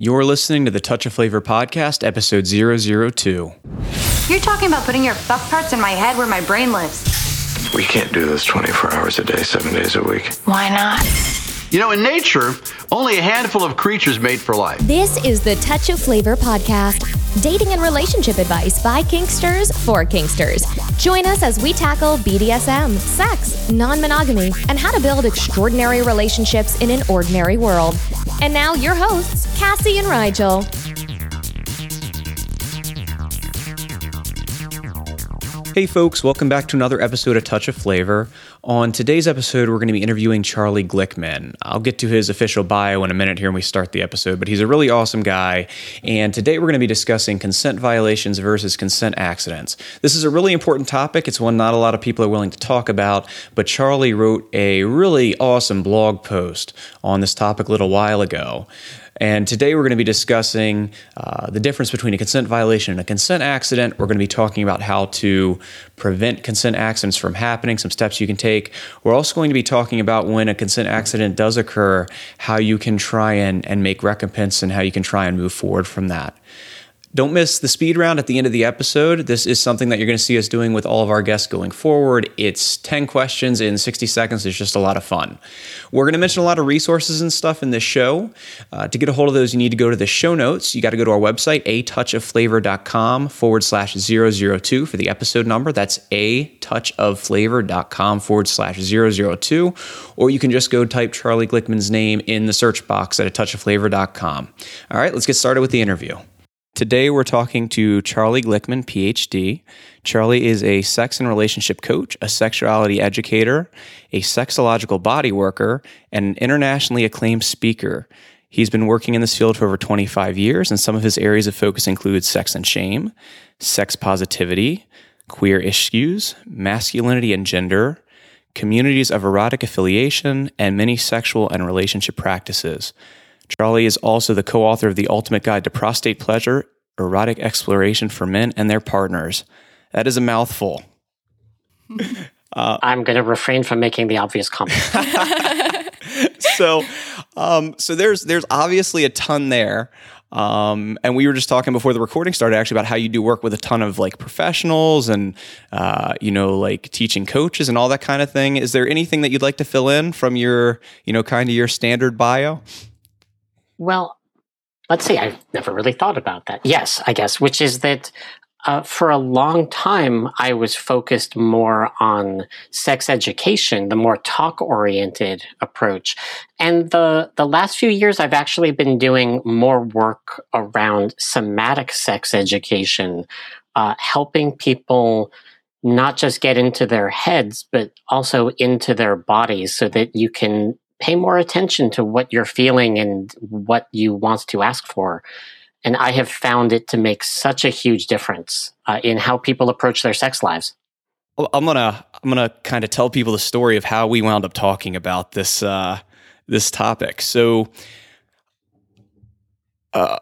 You're listening to the Touch of Flavor podcast, episode 002. You're talking about putting your fuck parts in my head where my brain lives. We can't do this 24 hours a day, seven days a week. Why not? You know, in nature, only a handful of creatures made for life. This is the Touch of Flavor podcast, dating and relationship advice by Kinksters for Kinksters. Join us as we tackle BDSM, sex, non monogamy, and how to build extraordinary relationships in an ordinary world. And now, your hosts, Cassie and Rigel. Hey, folks, welcome back to another episode of Touch of Flavor. On today's episode, we're going to be interviewing Charlie Glickman. I'll get to his official bio in a minute here when we start the episode, but he's a really awesome guy. And today, we're going to be discussing consent violations versus consent accidents. This is a really important topic. It's one not a lot of people are willing to talk about, but Charlie wrote a really awesome blog post on this topic a little while ago. And today we're going to be discussing uh, the difference between a consent violation and a consent accident. We're going to be talking about how to prevent consent accidents from happening, some steps you can take. We're also going to be talking about when a consent accident does occur, how you can try and, and make recompense and how you can try and move forward from that. Don't miss the speed round at the end of the episode. This is something that you're going to see us doing with all of our guests going forward. It's 10 questions in 60 seconds. It's just a lot of fun. We're going to mention a lot of resources and stuff in this show. Uh, to get a hold of those, you need to go to the show notes. You got to go to our website, a-touchofflavor.com forward slash 002 for the episode number. That's a-touchofflavor.com forward slash 002. Or you can just go type Charlie Glickman's name in the search box at a touchofflavor.com. All right, let's get started with the interview. Today, we're talking to Charlie Glickman, PhD. Charlie is a sex and relationship coach, a sexuality educator, a sexological body worker, and an internationally acclaimed speaker. He's been working in this field for over 25 years, and some of his areas of focus include sex and shame, sex positivity, queer issues, masculinity and gender, communities of erotic affiliation, and many sexual and relationship practices. Charlie is also the co author of The Ultimate Guide to Prostate Pleasure Erotic Exploration for Men and Their Partners. That is a mouthful. Uh, I'm going to refrain from making the obvious comment. so, um, so there's there's obviously a ton there. Um, and we were just talking before the recording started actually about how you do work with a ton of like professionals and uh, you know like teaching coaches and all that kind of thing. Is there anything that you'd like to fill in from your you know kind of your standard bio? Well, let's see. I've never really thought about that. Yes, I guess, which is that uh, for a long time, I was focused more on sex education, the more talk oriented approach. And the, the last few years, I've actually been doing more work around somatic sex education, uh, helping people not just get into their heads, but also into their bodies so that you can pay more attention to what you're feeling and what you want to ask for. And I have found it to make such a huge difference uh, in how people approach their sex lives. Well, I'm gonna I'm gonna kind of tell people the story of how we wound up talking about this uh, this topic. So, uh,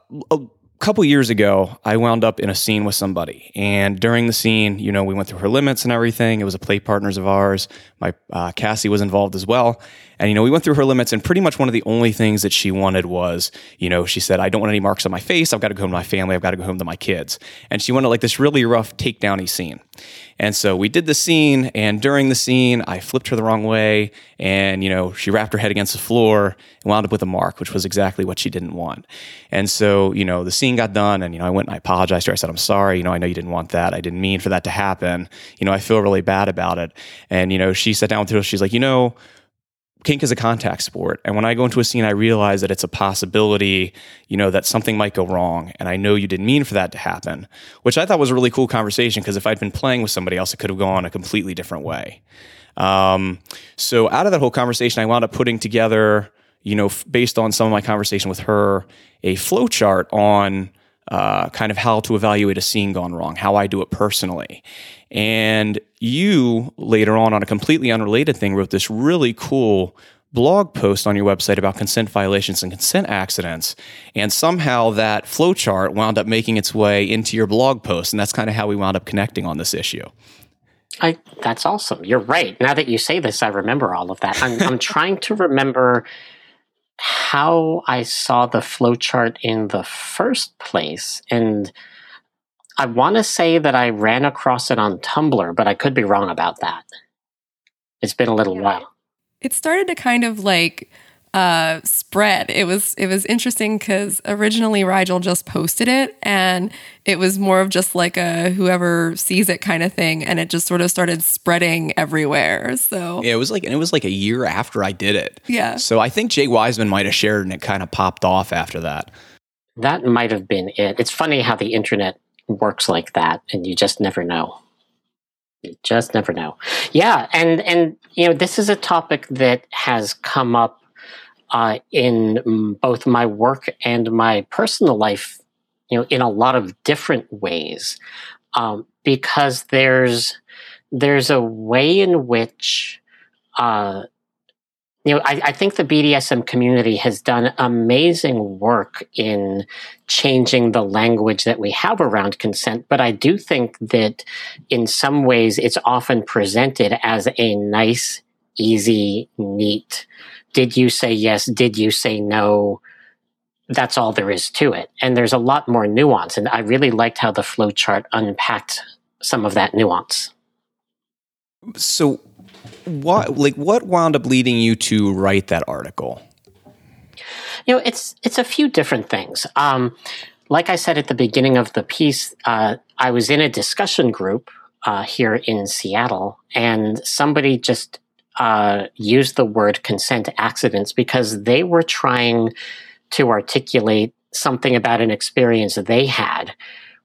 couple years ago, I wound up in a scene with somebody, and during the scene, you know, we went through her limits and everything. It was a play partners of ours. My uh, Cassie was involved as well, and, you know, we went through her limits, and pretty much one of the only things that she wanted was, you know, she said, I don't want any marks on my face. I've got to go home to my family. I've got to go home to my kids. And she wanted like this really rough takedowny scene. And so we did the scene, and during the scene, I flipped her the wrong way, and, you know, she rapped her head against the floor and wound up with a mark, which was exactly what she didn't want. And so, you know, the scene got done, and, you know, I went and I apologized to her. I said, I'm sorry. You know, I know you didn't want that. I didn't mean for that to happen. You know, I feel really bad about it. And, you know, she sat down with her. She's like, you know, kink is a contact sport. And when i go into a scene i realize that it's a possibility you know that something might go wrong. And i know you didn't mean for that to happen which i thought was a really cool conversation because if i'd been playing with somebody else it could have gone a completely different way. Um, so out of that whole conversation i wound up putting together you know f- based on some of my conversation with her a flow chart on uh, kind of how to evaluate a scene gone wrong, how I do it personally. And you later on, on a completely unrelated thing, wrote this really cool blog post on your website about consent violations and consent accidents. And somehow that flowchart wound up making its way into your blog post. And that's kind of how we wound up connecting on this issue. I, that's awesome. You're right. Now that you say this, I remember all of that. I'm, I'm trying to remember how I saw the flowchart in the first place. And I want to say that I ran across it on Tumblr, but I could be wrong about that. It's been a little while. It started to kind of like uh, spread. It was it was interesting because originally Rigel just posted it, and it was more of just like a whoever sees it kind of thing, and it just sort of started spreading everywhere. So Yeah, it was like and it was like a year after I did it. Yeah. So I think Jay Wiseman might have shared and it kind of popped off after that. That might have been it. It's funny how the internet works like that, and you just never know. You just never know. Yeah, and and you know this is a topic that has come up uh, in mm, both my work and my personal life, you know, in a lot of different ways, um, because there's there's a way in which uh, you know, I, I, think the BDSM community has done amazing work in changing the language that we have around consent. But I do think that in some ways it's often presented as a nice, easy, neat, did you say yes? Did you say no? That's all there is to it. And there's a lot more nuance. And I really liked how the flowchart unpacked some of that nuance. So what like what wound up leading you to write that article? You know, it's it's a few different things. Um, like I said at the beginning of the piece, uh, I was in a discussion group uh, here in Seattle, and somebody just uh, used the word consent accidents because they were trying to articulate something about an experience they had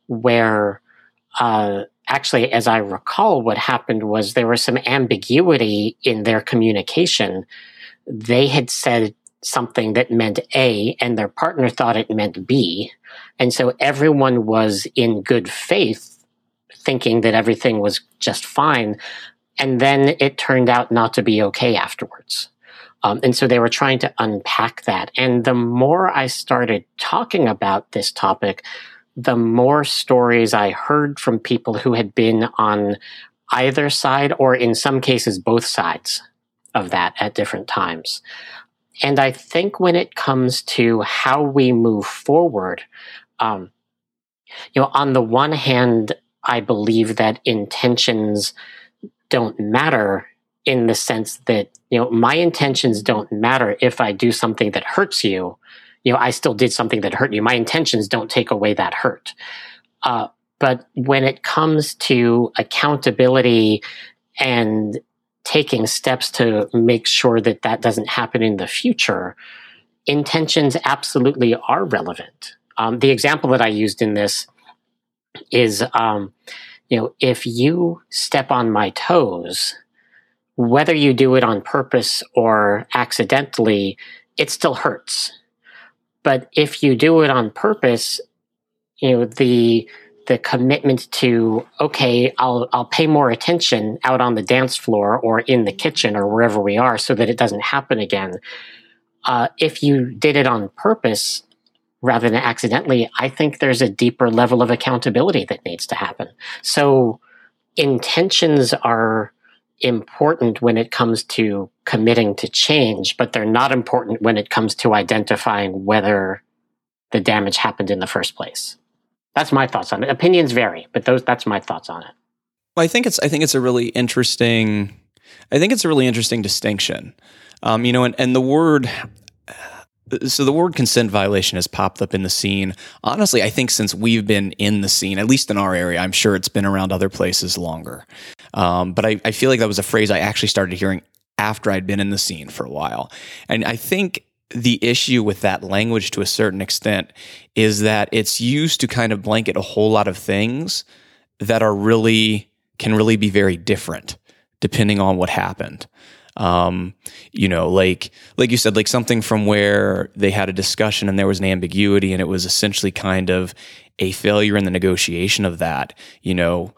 where uh, actually, as I recall, what happened was there was some ambiguity in their communication. They had said something that meant A, and their partner thought it meant B. And so everyone was in good faith, thinking that everything was just fine. And then it turned out not to be okay afterwards. Um, and so they were trying to unpack that. And the more I started talking about this topic, the more stories I heard from people who had been on either side, or in some cases, both sides of that at different times. And I think when it comes to how we move forward, um, you know, on the one hand, I believe that intentions don't matter in the sense that, you know, my intentions don't matter if I do something that hurts you you know, I still did something that hurt you. My intentions don't take away that hurt. Uh, but when it comes to accountability and taking steps to make sure that that doesn't happen in the future, intentions absolutely are relevant. Um, the example that I used in this is, um, you know, if you step on my toes, whether you do it on purpose or accidentally, it still hurts but if you do it on purpose, you know, the the commitment to okay, I'll I'll pay more attention out on the dance floor or in the kitchen or wherever we are so that it doesn't happen again. Uh, if you did it on purpose rather than accidentally, I think there's a deeper level of accountability that needs to happen. So intentions are important when it comes to committing to change, but they're not important when it comes to identifying whether the damage happened in the first place. That's my thoughts on it. Opinions vary, but those that's my thoughts on it. Well, I think it's I think it's a really interesting I think it's a really interesting distinction. Um, you know, and, and the word so the word consent violation has popped up in the scene. Honestly, I think since we've been in the scene, at least in our area, I'm sure it's been around other places longer. Um, but I, I feel like that was a phrase I actually started hearing after I'd been in the scene for a while. And I think the issue with that language to a certain extent is that it's used to kind of blanket a whole lot of things that are really can really be very different depending on what happened um, you know, like like you said, like something from where they had a discussion and there was an ambiguity, and it was essentially kind of a failure in the negotiation of that. You know,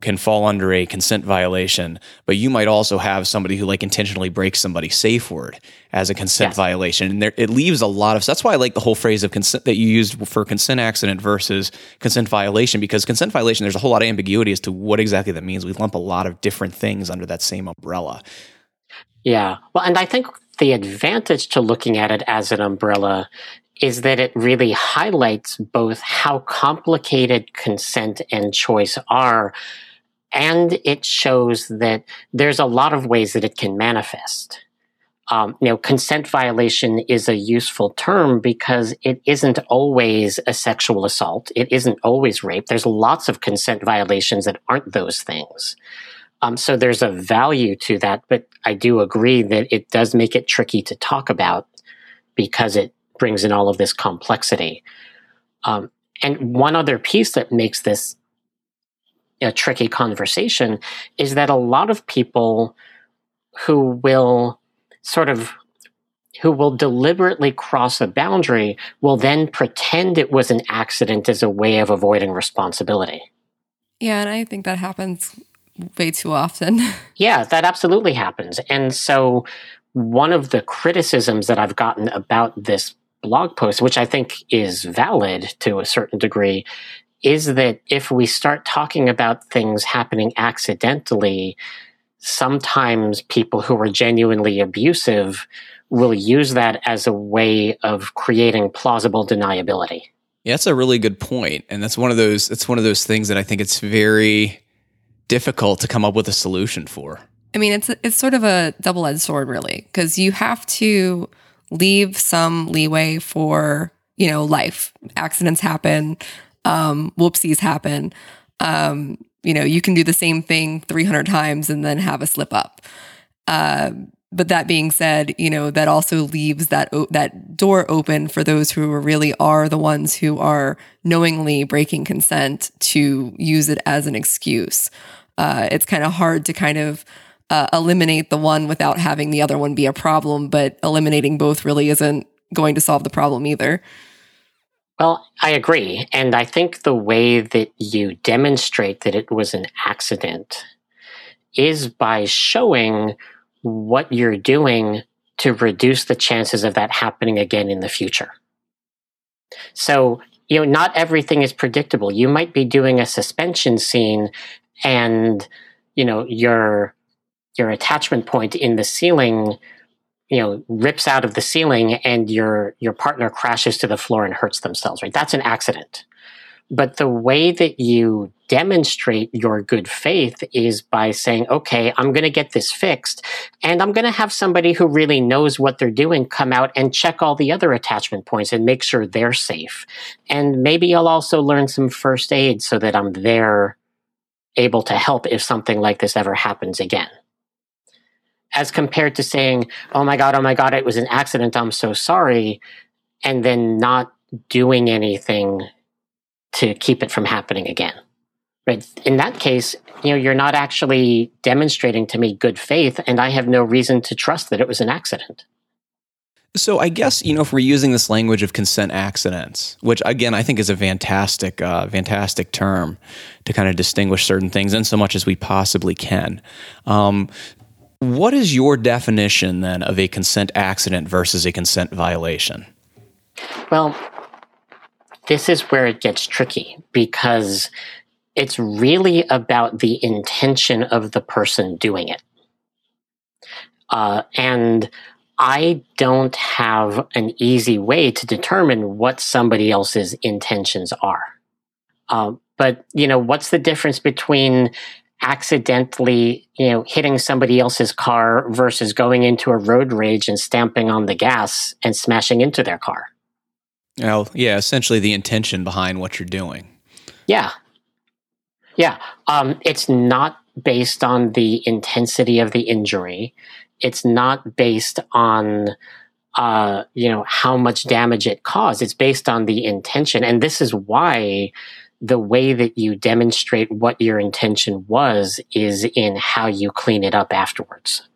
can fall under a consent violation, but you might also have somebody who like intentionally breaks somebody's safe word as a consent yes. violation, and there, it leaves a lot of. So that's why I like the whole phrase of consent that you used for consent accident versus consent violation, because consent violation there's a whole lot of ambiguity as to what exactly that means. We lump a lot of different things under that same umbrella. Yeah. Well, and I think the advantage to looking at it as an umbrella is that it really highlights both how complicated consent and choice are, and it shows that there's a lot of ways that it can manifest. Um, you know, consent violation is a useful term because it isn't always a sexual assault. It isn't always rape. There's lots of consent violations that aren't those things. Um, so there's a value to that, but I do agree that it does make it tricky to talk about because it brings in all of this complexity. Um, and one other piece that makes this a tricky conversation is that a lot of people who will sort of who will deliberately cross a boundary will then pretend it was an accident as a way of avoiding responsibility. Yeah, and I think that happens way too often. yeah, that absolutely happens. And so one of the criticisms that I've gotten about this blog post, which I think is valid to a certain degree, is that if we start talking about things happening accidentally, sometimes people who are genuinely abusive will use that as a way of creating plausible deniability. Yeah, that's a really good point, and that's one of those. It's one of those things that I think it's very difficult to come up with a solution for. I mean, it's it's sort of a double edged sword, really, because you have to leave some leeway for you know life. Accidents happen, um, whoopsies happen. Um, you know, you can do the same thing 300 times and then have a slip up. Uh, but that being said, you know, that also leaves that o- that door open for those who really are the ones who are knowingly breaking consent to use it as an excuse. Uh, it's kind of hard to kind of uh, eliminate the one without having the other one be a problem, but eliminating both really isn't going to solve the problem either. Well, I agree. And I think the way that you demonstrate that it was an accident is by showing what you're doing to reduce the chances of that happening again in the future. So, you know, not everything is predictable. You might be doing a suspension scene and, you know, your your attachment point in the ceiling you know rips out of the ceiling and your your partner crashes to the floor and hurts themselves right that's an accident but the way that you demonstrate your good faith is by saying okay i'm going to get this fixed and i'm going to have somebody who really knows what they're doing come out and check all the other attachment points and make sure they're safe. And maybe i'll also learn some first aid so that i'm there able to help if something like this ever happens again. As compared to saying, oh my God, oh my God, it was an accident, I'm so sorry, and then not doing anything to keep it from happening again. Right. In that case, you know, you're not actually demonstrating to me good faith, and I have no reason to trust that it was an accident. So I guess you know if we're using this language of consent accidents, which again I think is a fantastic, uh, fantastic term to kind of distinguish certain things in so much as we possibly can. Um, what is your definition then of a consent accident versus a consent violation? Well, this is where it gets tricky because it's really about the intention of the person doing it. Uh, and I don't have an easy way to determine what somebody else's intentions are. Uh, but, you know, what's the difference between accidentally, you know, hitting somebody else's car versus going into a road rage and stamping on the gas and smashing into their car. Well, yeah, essentially the intention behind what you're doing. Yeah. Yeah. Um, it's not based on the intensity of the injury. It's not based on, uh, you know, how much damage it caused. It's based on the intention. And this is why the way that you demonstrate what your intention was is in how you clean it up afterwards.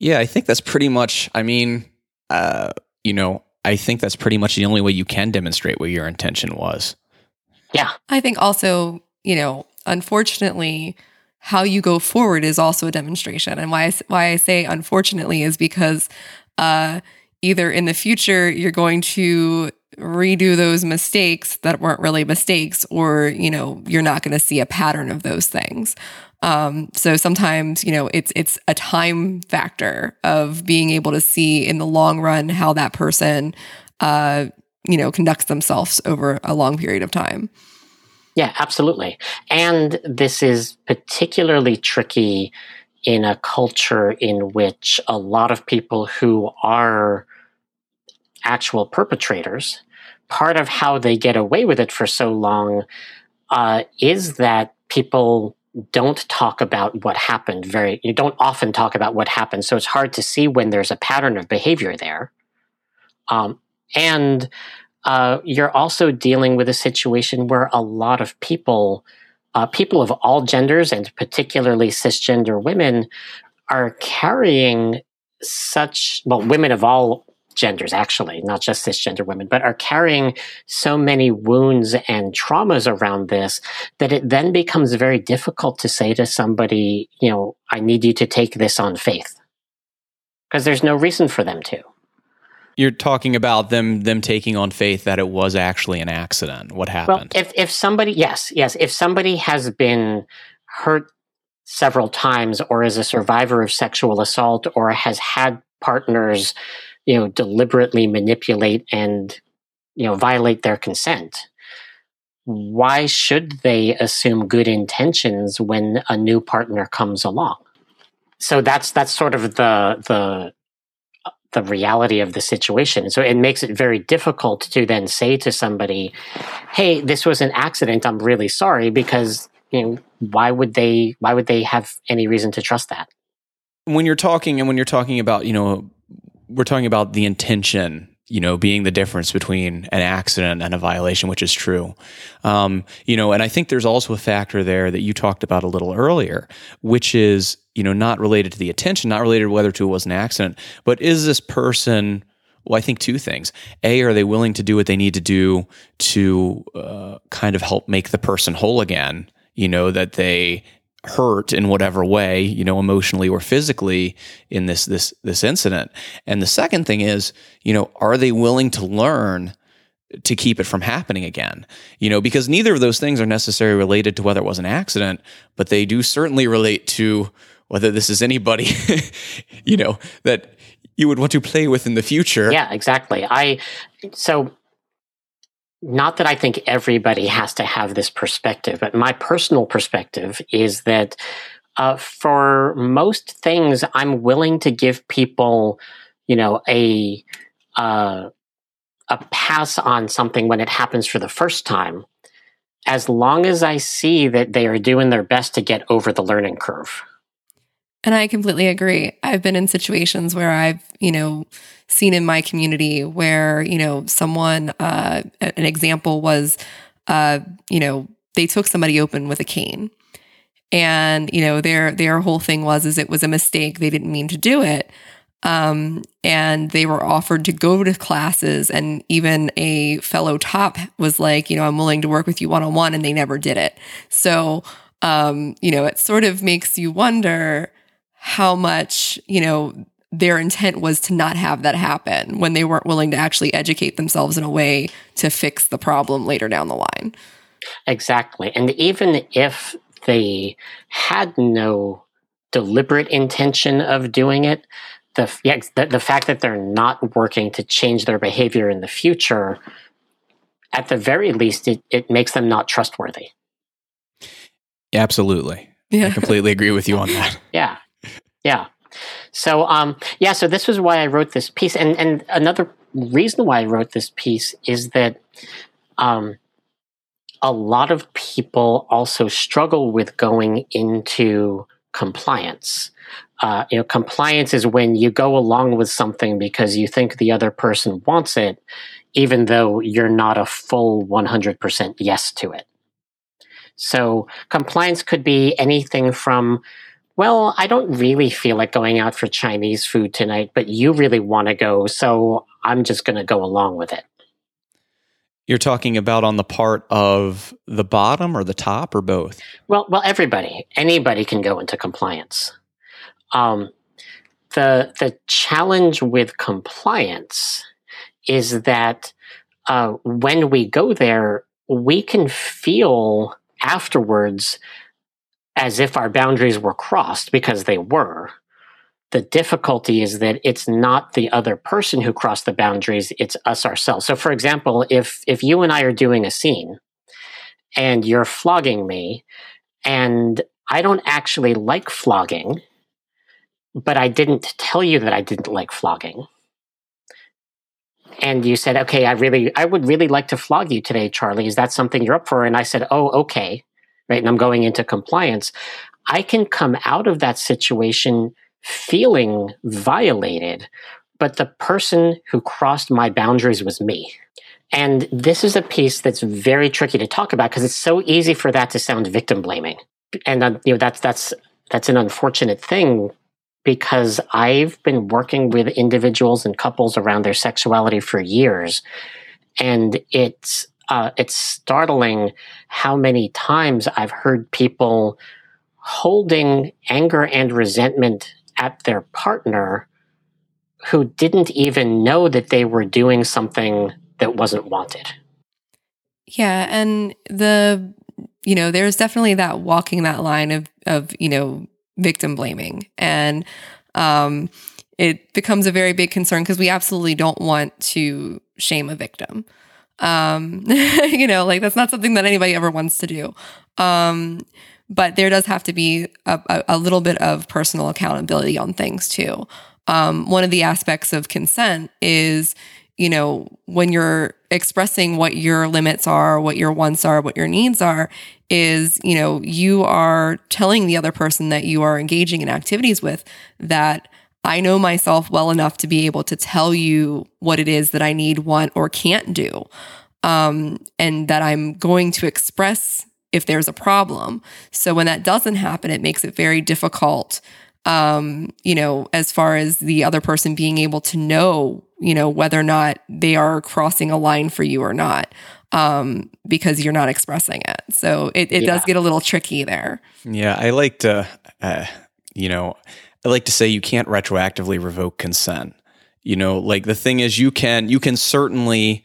Yeah, I think that's pretty much, I mean, uh, you know, I think that's pretty much the only way you can demonstrate what your intention was. Yeah. I think also, you know, unfortunately, how you go forward is also a demonstration. And why I, why I say unfortunately is because uh, either in the future you're going to redo those mistakes that weren't really mistakes, or, you know, you're not going to see a pattern of those things. Um, so sometimes, you know, it's it's a time factor of being able to see in the long run how that person, uh, you know, conducts themselves over a long period of time. Yeah, absolutely. And this is particularly tricky in a culture in which a lot of people who are actual perpetrators, part of how they get away with it for so long uh, is that people don't talk about what happened very you don't often talk about what happened. So it's hard to see when there's a pattern of behavior there. Um, and uh, you're also dealing with a situation where a lot of people uh, people of all genders and particularly cisgender women are carrying such well women of all genders, actually, not just cisgender women, but are carrying so many wounds and traumas around this that it then becomes very difficult to say to somebody, you know, I need you to take this on faith. Because there's no reason for them to. You're talking about them them taking on faith that it was actually an accident. What happened? Well, if if somebody yes, yes, if somebody has been hurt several times or is a survivor of sexual assault or has had partners you know, deliberately manipulate and, you know, violate their consent. Why should they assume good intentions when a new partner comes along? So that's that's sort of the the the reality of the situation. So it makes it very difficult to then say to somebody, "Hey, this was an accident. I'm really sorry." Because you know, why would they? Why would they have any reason to trust that? When you're talking, and when you're talking about, you know, we're talking about the intention you know, being the difference between an accident and a violation, which is true. Um, you know, and I think there's also a factor there that you talked about a little earlier, which is, you know, not related to the attention, not related whether to it was an accident, but is this person, well, I think two things. A, are they willing to do what they need to do to uh, kind of help make the person whole again? You know, that they hurt in whatever way, you know, emotionally or physically in this this this incident. And the second thing is, you know, are they willing to learn to keep it from happening again? You know, because neither of those things are necessarily related to whether it was an accident, but they do certainly relate to whether this is anybody, you know, that you would want to play with in the future. Yeah, exactly. I so not that I think everybody has to have this perspective, but my personal perspective is that uh, for most things, I'm willing to give people, you know, a uh, a pass on something when it happens for the first time, as long as I see that they are doing their best to get over the learning curve. And I completely agree. I've been in situations where I've, you know, seen in my community where, you know, someone, uh, an example was, uh, you know, they took somebody open with a cane. And, you know, their their whole thing was is it was a mistake. They didn't mean to do it. Um, and they were offered to go to classes and even a fellow top was like, you know, I'm willing to work with you one on one and they never did it. So um, you know, it sort of makes you wonder how much, you know, their intent was to not have that happen when they weren't willing to actually educate themselves in a way to fix the problem later down the line. Exactly. And even if they had no deliberate intention of doing it, the, yeah, the, the fact that they're not working to change their behavior in the future, at the very least, it, it makes them not trustworthy. Absolutely. Yeah. I completely agree with you on that. yeah. Yeah. So um, yeah, so this was why I wrote this piece, and and another reason why I wrote this piece is that um, a lot of people also struggle with going into compliance. Uh, you know, compliance is when you go along with something because you think the other person wants it, even though you're not a full 100% yes to it. So compliance could be anything from well, I don't really feel like going out for Chinese food tonight, but you really want to go, so I'm just going to go along with it. You're talking about on the part of the bottom or the top or both? Well, well, everybody, anybody can go into compliance. Um, the the challenge with compliance is that uh, when we go there, we can feel afterwards as if our boundaries were crossed because they were. The difficulty is that it's not the other person who crossed the boundaries, it's us ourselves. So for example, if if you and I are doing a scene and you're flogging me and I don't actually like flogging, but I didn't tell you that I didn't like flogging. And you said, okay, I really, I would really like to flog you today, Charlie. Is that something you're up for? And I said, oh, okay. Right. And I'm going into compliance. I can come out of that situation feeling violated, but the person who crossed my boundaries was me. And this is a piece that's very tricky to talk about because it's so easy for that to sound victim blaming. And uh, you know that's that's that's an unfortunate thing because I've been working with individuals and couples around their sexuality for years, and it's uh, it's startling how many times I've heard people holding anger and resentment at their partner who didn't even know that they were doing something that wasn't wanted. Yeah, and the you know, there's definitely that walking that line of of, you know, victim blaming. And um it becomes a very big concern because we absolutely don't want to shame a victim. Um, you know, like that's not something that anybody ever wants to do. Um, but there does have to be a, a, a little bit of personal accountability on things too. Um, one of the aspects of consent is, you know, when you're expressing what your limits are, what your wants are, what your needs are, is, you know, you are telling the other person that you are engaging in activities with that I know myself well enough to be able to tell you what it is that I need, want, or can't do. Um, and that I'm going to express if there's a problem. So when that doesn't happen, it makes it very difficult, um, you know, as far as the other person being able to know, you know, whether or not they are crossing a line for you or not, um, because you're not expressing it. So it, it yeah. does get a little tricky there. Yeah. I like to, uh, you know, I like to say you can't retroactively revoke consent. You know, like the thing is you can, you can certainly,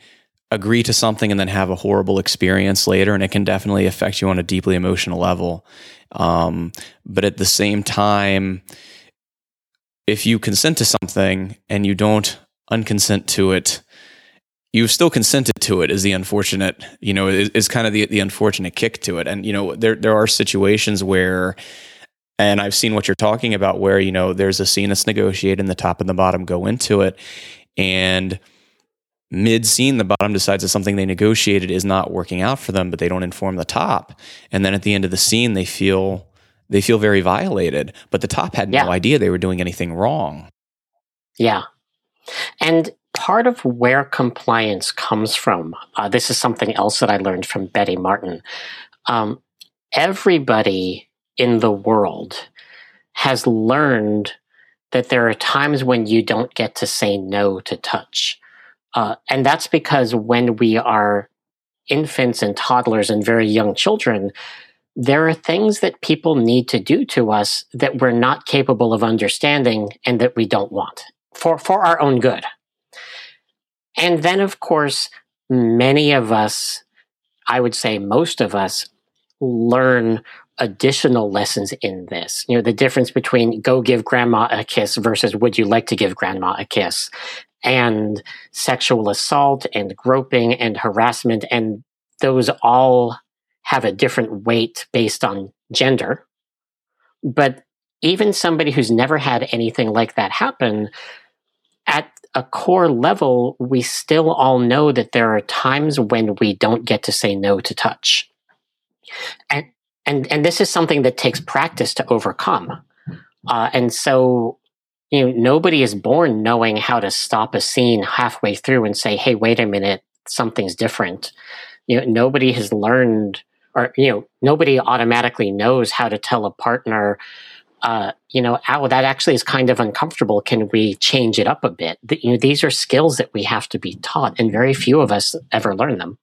agree to something and then have a horrible experience later, and it can definitely affect you on a deeply emotional level. Um, but at the same time, if you consent to something and you don't unconsent to it, you've still consented to it is the unfortunate, you know, is, is kind of the, the unfortunate kick to it. And, you know, there, there are situations where, and I've seen what you're talking about where, you know, there's a scene that's negotiated and the top and the bottom go into it. And, mid scene, the bottom decides that something they negotiated is not working out for them, but they don't inform the top. And then at the end of the scene, they feel they feel very violated. But the top had yeah. no idea they were doing anything wrong. Yeah. And part of where compliance comes from, uh, this is something else that I learned from Betty Martin. Um, everybody in the world has learned that there are times when you don't get to say no to touch. Uh, and that's because when we are infants and toddlers and very young children, there are things that people need to do to us that we're not capable of understanding and that we don't want for, for our own good. And then, of course, many of us, I would say most of us, learn additional lessons in this. You know, the difference between go give grandma a kiss versus would you like to give grandma a kiss? and sexual assault and groping and harassment. And those all have a different weight based on gender. But even somebody who's never had anything like that happen, at a core level, we still all know that there are times when we don't get to say no to touch. And, and, and this is something that takes practice to overcome. Uh, and so you know, nobody is born knowing how to stop a scene halfway through and say, "Hey, wait a minute, something's different." You know, nobody has learned, or you know, nobody automatically knows how to tell a partner, uh, you know, "Ow, that actually is kind of uncomfortable. Can we change it up a bit?" The, you know, these are skills that we have to be taught, and very few of us ever learn them.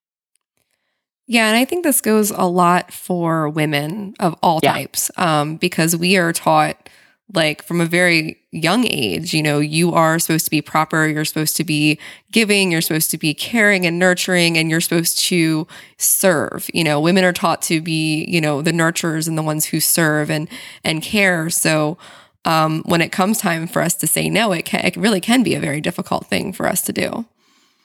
Yeah, and I think this goes a lot for women of all yeah. types, um, because we are taught like from a very young age, you know, you are supposed to be proper, you're supposed to be giving, you're supposed to be caring and nurturing, and you're supposed to serve. You know, women are taught to be, you know, the nurturers and the ones who serve and and care. So um, when it comes time for us to say no, it can, it really can be a very difficult thing for us to do.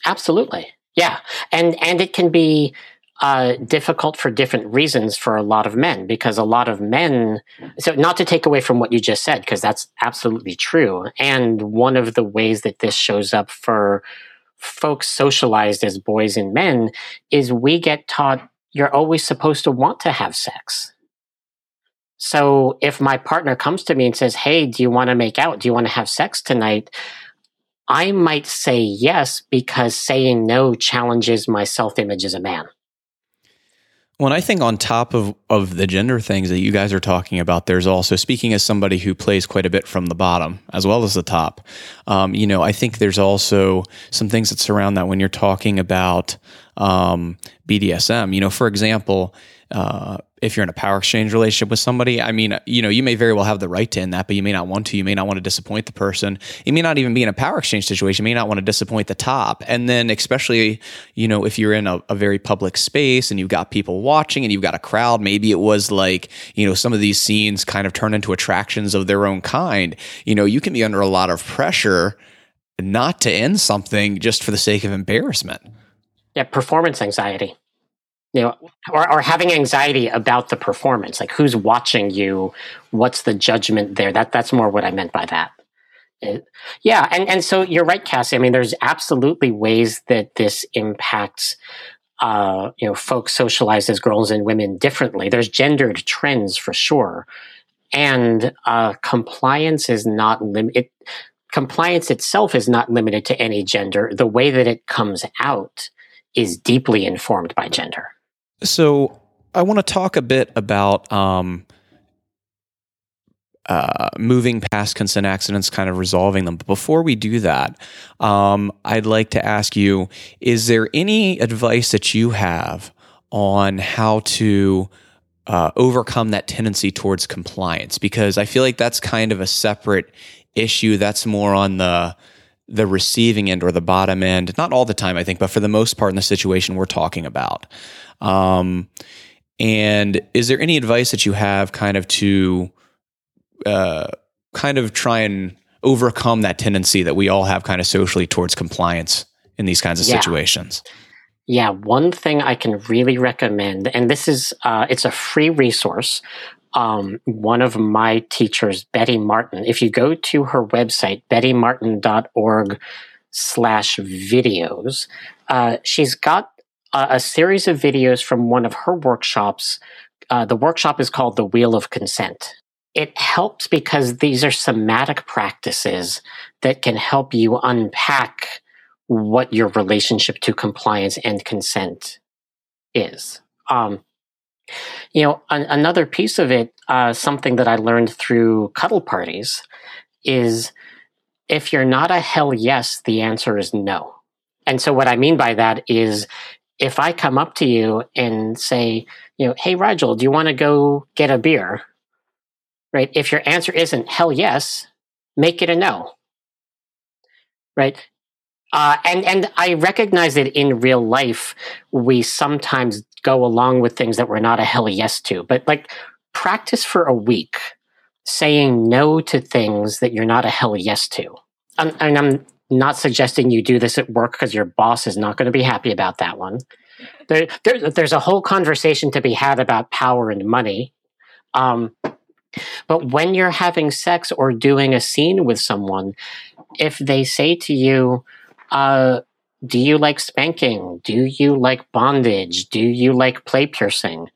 Absolutely, yeah, and and it can be uh, difficult for different reasons for a lot of men because a lot of men so not to take away from what you just said because that's absolutely true. And one of the ways that this shows up for folks socialized as boys and men is we get taught you're always supposed to want to have sex. So if my partner comes to me and says hey do you want to make out? Do you want to have sex tonight? I might say yes because saying no challenges my self image as a man. When I think on top of, of the gender things that you guys are talking about, there's also speaking as somebody who plays quite a bit from the bottom as well as the top. Um, you know, I think there's also some things that surround that when you're talking about um, BDSM. You know, for example, uh, if you're in a power exchange relationship with somebody, I mean, you know, you may very well have the right to end that, but you may not want to. You may not want to disappoint the person. You may not even be in a power exchange situation. You may not want to disappoint the top. And then, especially, you know, if you're in a, a very public space and you've got people watching and you've got a crowd, maybe it was like, you know, some of these scenes kind of turn into attractions of their own kind. You know, you can be under a lot of pressure not to end something just for the sake of embarrassment. Yeah, performance anxiety you know, or, or having anxiety about the performance, like who's watching you, what's the judgment there? That that's more what I meant by that. It, yeah, and and so you're right, Cassie. I mean, there's absolutely ways that this impacts, uh, you know, folks socialized as girls and women differently. There's gendered trends for sure, and uh, compliance is not limited. Compliance itself is not limited to any gender. The way that it comes out is deeply informed by gender. So I want to talk a bit about um, uh, moving past consent accidents, kind of resolving them. But before we do that, um, I'd like to ask you: Is there any advice that you have on how to uh, overcome that tendency towards compliance? Because I feel like that's kind of a separate issue. That's more on the the receiving end or the bottom end. Not all the time, I think, but for the most part, in the situation we're talking about. Um, and is there any advice that you have kind of to uh, kind of try and overcome that tendency that we all have kind of socially towards compliance in these kinds of yeah. situations? Yeah, one thing I can really recommend, and this is uh, it's a free resource. Um, one of my teachers, Betty Martin, if you go to her website, bettymartin.org slash videos, uh, she's got a, a series of videos from one of her workshops. Uh, the workshop is called The Wheel of Consent. It helps because these are somatic practices that can help you unpack what your relationship to compliance and consent is. Um, you know, an, another piece of it, uh, something that I learned through cuddle parties, is if you're not a hell yes, the answer is no. And so, what I mean by that is if I come up to you and say, you know, hey, Rigel, do you want to go get a beer? Right? If your answer isn't hell yes, make it a no. Right? Uh, and and I recognize that in real life we sometimes go along with things that we're not a hell yes to. But like practice for a week saying no to things that you're not a hell yes to. And, and I'm not suggesting you do this at work because your boss is not going to be happy about that one. There, there, there's a whole conversation to be had about power and money. Um, but when you're having sex or doing a scene with someone, if they say to you, uh, do you like spanking? Do you like bondage? Do you like play piercing?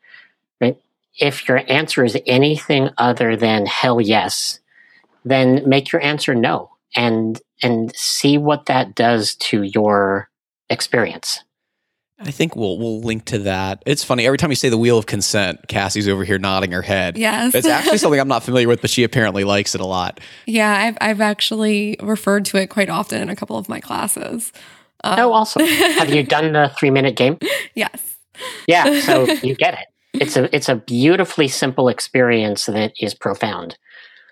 Right? If your answer is anything other than hell yes, then make your answer no and and see what that does to your experience. I think we'll we'll link to that. It's funny every time you say the wheel of consent, Cassie's over here nodding her head. Yes, it's actually something I'm not familiar with, but she apparently likes it a lot. Yeah, I've I've actually referred to it quite often in a couple of my classes. Um, oh, awesome! Have you done the three minute game? Yes. Yeah, so you get it. It's a it's a beautifully simple experience that is profound.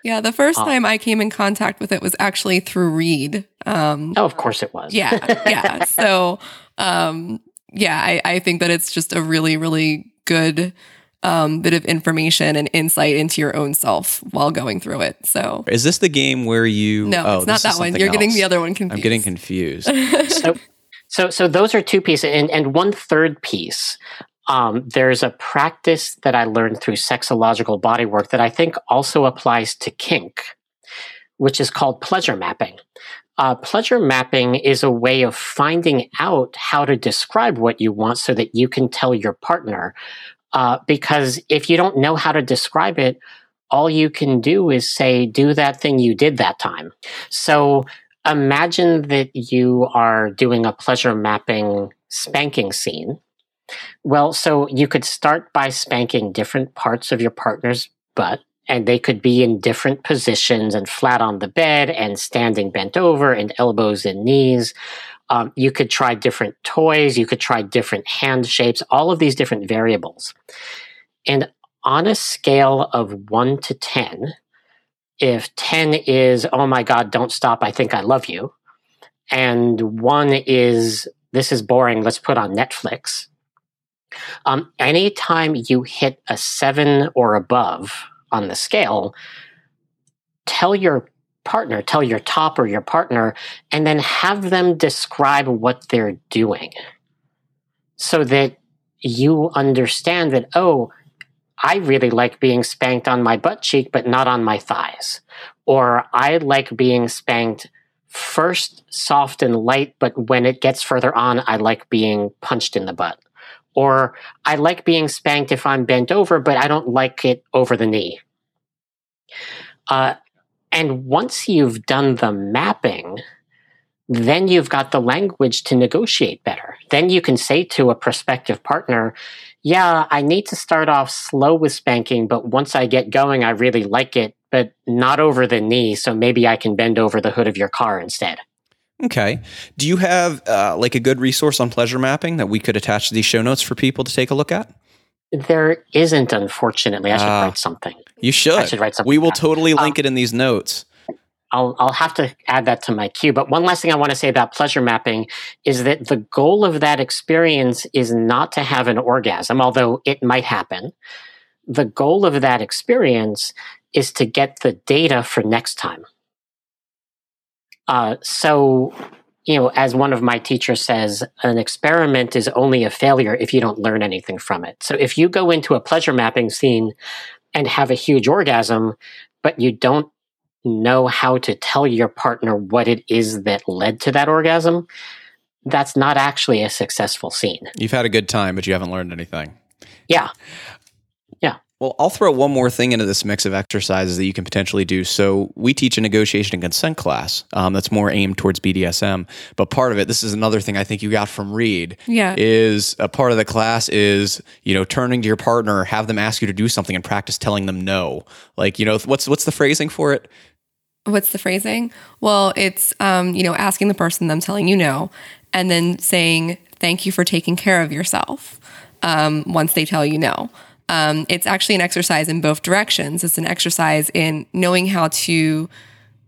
Yeah, the first Um, time I came in contact with it was actually through Reed. Um, Oh, of course it was. yeah, yeah. So, um, yeah, I, I think that it's just a really, really good um, bit of information and insight into your own self while going through it. So, Is this the game where you? no, oh, it's not that one. You're getting the other one confused. I'm getting confused. so, so, so those are two pieces, and and one third piece. Um, there's a practice that I learned through sexological bodywork that I think also applies to kink, which is called pleasure mapping. Uh, pleasure mapping is a way of finding out how to describe what you want so that you can tell your partner. Uh, because if you don't know how to describe it, all you can do is say, do that thing you did that time. So imagine that you are doing a pleasure mapping spanking scene. Well, so you could start by spanking different parts of your partner's butt, and they could be in different positions and flat on the bed and standing bent over and elbows and knees. Um, you could try different toys. You could try different hand shapes, all of these different variables. And on a scale of one to 10, if 10 is, oh my God, don't stop, I think I love you, and one is, this is boring, let's put on Netflix. Um, anytime you hit a seven or above on the scale, tell your partner, tell your top or your partner, and then have them describe what they're doing so that you understand that, oh, I really like being spanked on my butt cheek, but not on my thighs. Or I like being spanked first soft and light, but when it gets further on, I like being punched in the butt. Or I like being spanked if I'm bent over, but I don't like it over the knee. Uh, and once you've done the mapping, then you've got the language to negotiate better. Then you can say to a prospective partner, yeah, I need to start off slow with spanking, but once I get going, I really like it, but not over the knee. So maybe I can bend over the hood of your car instead. Okay. Do you have uh, like a good resource on pleasure mapping that we could attach to these show notes for people to take a look at? There isn't, unfortunately. I should Ah. write something. You should. I should write something we will down. totally Um, link it in these notes. I'll, I'll have to add that to my queue. But one last thing I want to say about pleasure mapping is that the goal of that experience is not to have an orgasm, although it might happen. The goal of that experience is to get the data for next time. Uh, so, you know, as one of my teachers says, an experiment is only a failure if you don't learn anything from it. So if you go into a pleasure mapping scene and have a huge orgasm, but you don't know how to tell your partner what it is that led to that orgasm, that's not actually a successful scene. You've had a good time, but you haven't learned anything. Yeah. Well, I'll throw one more thing into this mix of exercises that you can potentially do. So, we teach a negotiation and consent class um, that's more aimed towards BDSM. But part of it, this is another thing I think you got from Reid, Yeah. is a part of the class is you know turning to your partner, have them ask you to do something, and practice telling them no. Like you know what's what's the phrasing for it? What's the phrasing? Well, it's um, you know asking the person, them telling you no, and then saying thank you for taking care of yourself um, once they tell you no. Um, it's actually an exercise in both directions. It's an exercise in knowing how to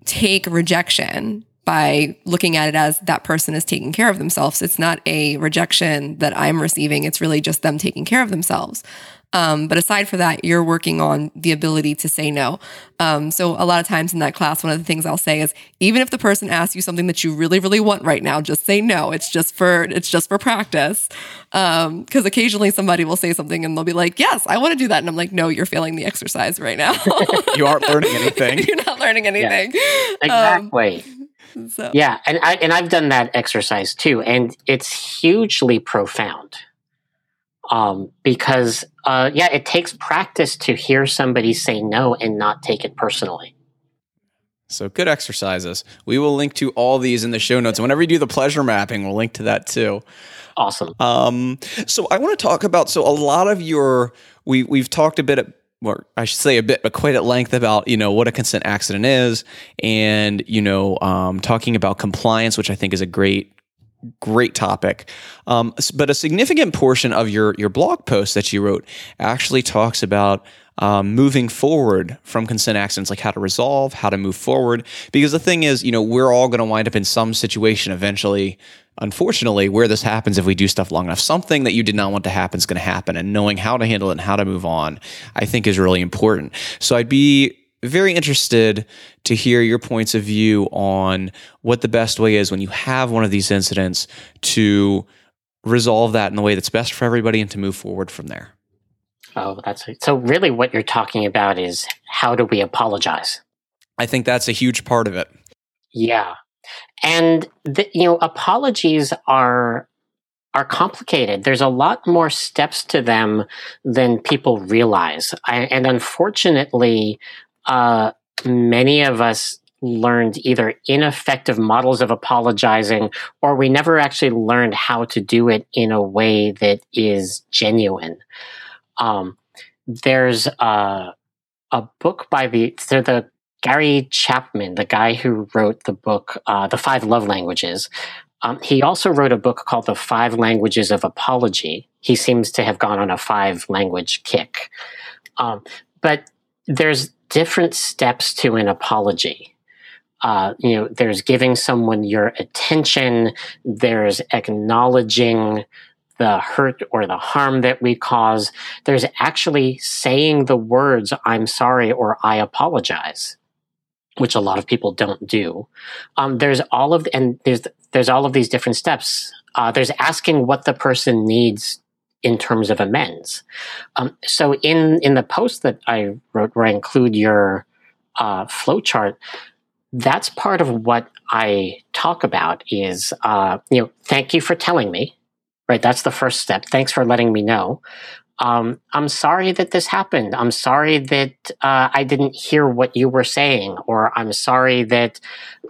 take rejection by looking at it as that person is taking care of themselves. It's not a rejection that I'm receiving. It's really just them taking care of themselves. Um, but aside for that, you're working on the ability to say no. Um, so a lot of times in that class, one of the things I'll say is, even if the person asks you something that you really, really want right now, just say no. It's just for it's just for practice. Because occasionally somebody will say something and they'll be like, "Yes, I want to do that," and I'm like, "No, you're failing the exercise right now. You aren't learning anything. you're not learning anything." Exactly. So yeah, and I and I've done that exercise too, and it's hugely profound. Um, because uh, yeah, it takes practice to hear somebody say no and not take it personally. So good exercises. We will link to all these in the show notes. And whenever you do the pleasure mapping, we'll link to that too. Awesome. Um, so I want to talk about so a lot of your we we've talked a bit at, or I should say a bit, but quite at length about you know what a consent accident is, and you know um, talking about compliance, which I think is a great great topic. Um, but a significant portion of your your blog post that you wrote actually talks about um, moving forward from consent accidents, like how to resolve, how to move forward. Because the thing is, you know, we're all going to wind up in some situation eventually. Unfortunately, where this happens if we do stuff long enough, something that you did not want to happen is going to happen, and knowing how to handle it and how to move on, I think, is really important. So I'd be very interested to hear your points of view on what the best way is when you have one of these incidents to resolve that in the way that's best for everybody and to move forward from there. Oh, that's so. Really, what you're talking about is how do we apologize? I think that's a huge part of it. Yeah, and the, you know, apologies are are complicated. There's a lot more steps to them than people realize, I, and unfortunately, uh, many of us learned either ineffective models of apologizing or we never actually learned how to do it in a way that is genuine. Um, there's a, a book by the, so the Gary Chapman, the guy who wrote the book, uh, The Five Love Languages. Um, he also wrote a book called The Five Languages of Apology. He seems to have gone on a five language kick. Um, but there's different steps to an apology. Uh, you know, there's giving someone your attention, there's acknowledging the hurt or the harm that we cause. There's actually saying the words, I'm sorry or I apologize, which a lot of people don't do. Um, there's all of, and there's, there's all of these different steps. Uh, there's asking what the person needs in terms of amends. Um, so in, in the post that I wrote where I include your, uh, flowchart, that's part of what I talk about is, uh, you know, thank you for telling me right? That's the first step. Thanks for letting me know. Um, I'm sorry that this happened. I'm sorry that uh, I didn't hear what you were saying, or I'm sorry that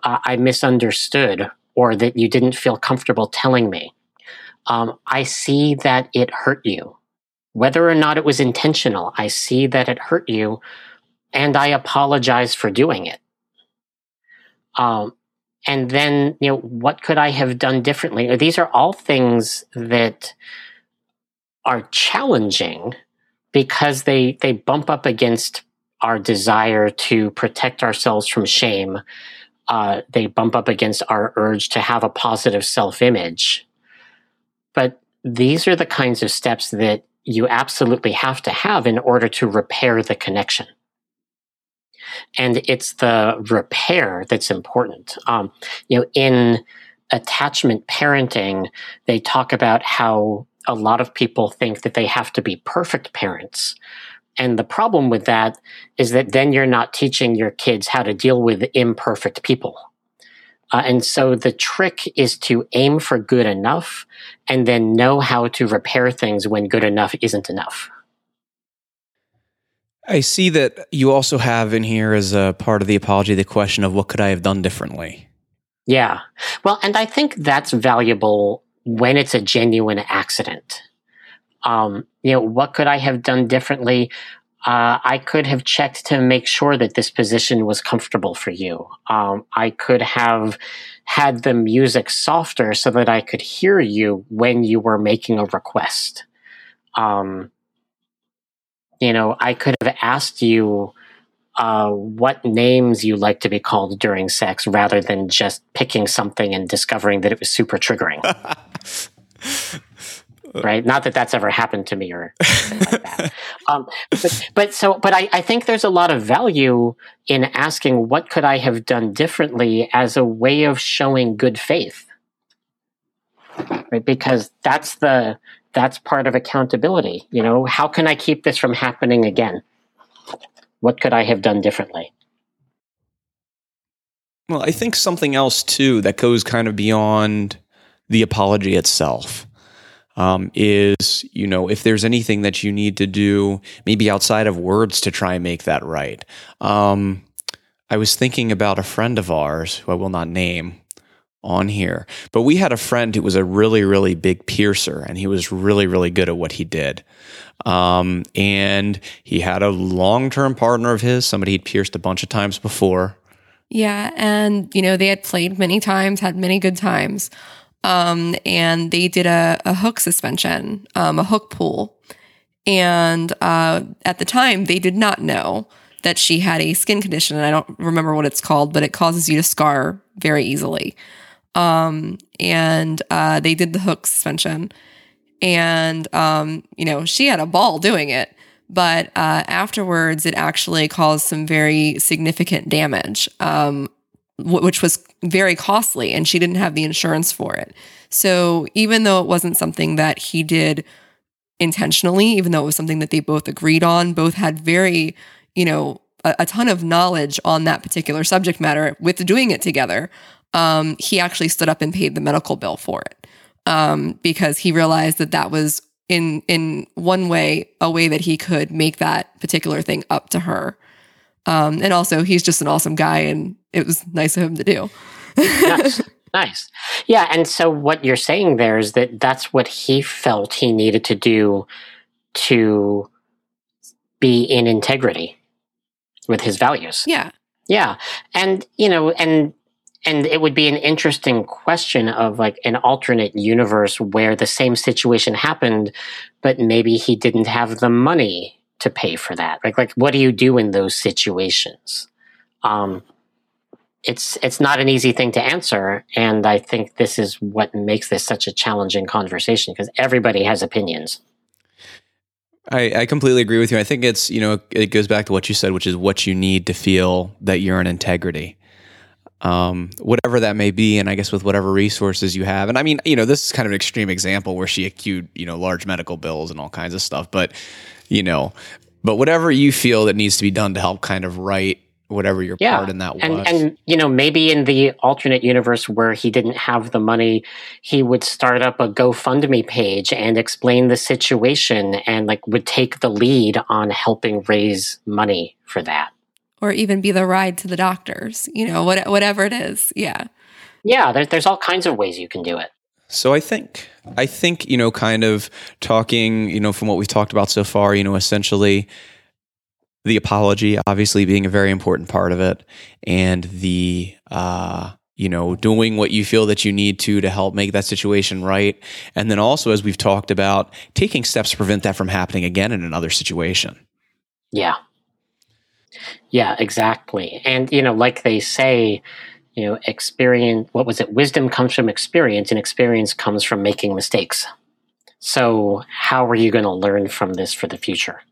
uh, I misunderstood, or that you didn't feel comfortable telling me. Um, I see that it hurt you. Whether or not it was intentional, I see that it hurt you, and I apologize for doing it. Um, and then you know what could i have done differently these are all things that are challenging because they they bump up against our desire to protect ourselves from shame uh, they bump up against our urge to have a positive self-image but these are the kinds of steps that you absolutely have to have in order to repair the connection and it's the repair that's important. Um, you know, in attachment parenting, they talk about how a lot of people think that they have to be perfect parents. And the problem with that is that then you're not teaching your kids how to deal with imperfect people. Uh, and so the trick is to aim for good enough and then know how to repair things when good enough isn't enough. I see that you also have in here as a part of the apology the question of what could I have done differently? Yeah. Well, and I think that's valuable when it's a genuine accident. Um, you know, what could I have done differently? Uh, I could have checked to make sure that this position was comfortable for you. Um, I could have had the music softer so that I could hear you when you were making a request. Um, you know, I could have asked you uh, what names you like to be called during sex rather than just picking something and discovering that it was super triggering. right? Not that that's ever happened to me or like that. Um, but, but so, but I, I think there's a lot of value in asking what could I have done differently as a way of showing good faith. Right? Because that's the that's part of accountability. You know, how can I keep this from happening again? What could I have done differently? Well, I think something else too that goes kind of beyond the apology itself um, is, you know, if there's anything that you need to do, maybe outside of words to try and make that right. Um, I was thinking about a friend of ours who I will not name on here, but we had a friend who was a really, really big piercer and he was really, really good at what he did. Um, and he had a long term partner of his, somebody he'd pierced a bunch of times before. Yeah. And, you know, they had played many times, had many good times. Um, and they did a, a hook suspension, um, a hook pull. And uh, at the time, they did not know that she had a skin condition. And I don't remember what it's called, but it causes you to scar very easily. Um, and uh, they did the hook suspension. And, um, you know, she had a ball doing it. But uh, afterwards, it actually caused some very significant damage, um, which was very costly, and she didn't have the insurance for it. So even though it wasn't something that he did intentionally, even though it was something that they both agreed on, both had very, you know, a, a ton of knowledge on that particular subject matter with doing it together. Um, he actually stood up and paid the medical bill for it um, because he realized that that was in in one way a way that he could make that particular thing up to her. Um, and also, he's just an awesome guy, and it was nice of him to do. nice. Nice. Yeah. And so what you're saying there is that that's what he felt he needed to do to be in integrity with his values. Yeah. Yeah. And, you know, and, and it would be an interesting question of like an alternate universe where the same situation happened, but maybe he didn't have the money to pay for that. Like, like what do you do in those situations? Um, it's it's not an easy thing to answer and i think this is what makes this such a challenging conversation because everybody has opinions I, I completely agree with you. I think it's, you know, it goes back to what you said, which is what you need to feel that you're in integrity. Um, whatever that may be, and I guess with whatever resources you have. And I mean, you know, this is kind of an extreme example where she accrued, you know, large medical bills and all kinds of stuff. But, you know, but whatever you feel that needs to be done to help kind of right whatever your yeah. part in that and, was. And you know, maybe in the alternate universe where he didn't have the money, he would start up a GoFundMe page and explain the situation and like would take the lead on helping raise money for that. Or even be the ride to the doctors, you know, what, whatever it is. Yeah. Yeah, there, there's all kinds of ways you can do it. So I think I think you know, kind of talking, you know, from what we've talked about so far, you know, essentially the apology obviously being a very important part of it and the uh you know doing what you feel that you need to to help make that situation right. And then also as we've talked about taking steps to prevent that from happening again in another situation. Yeah. Yeah exactly. And you know like they say you know experience what was it? Wisdom comes from experience and experience comes from making mistakes. So how are you going to learn from this for the future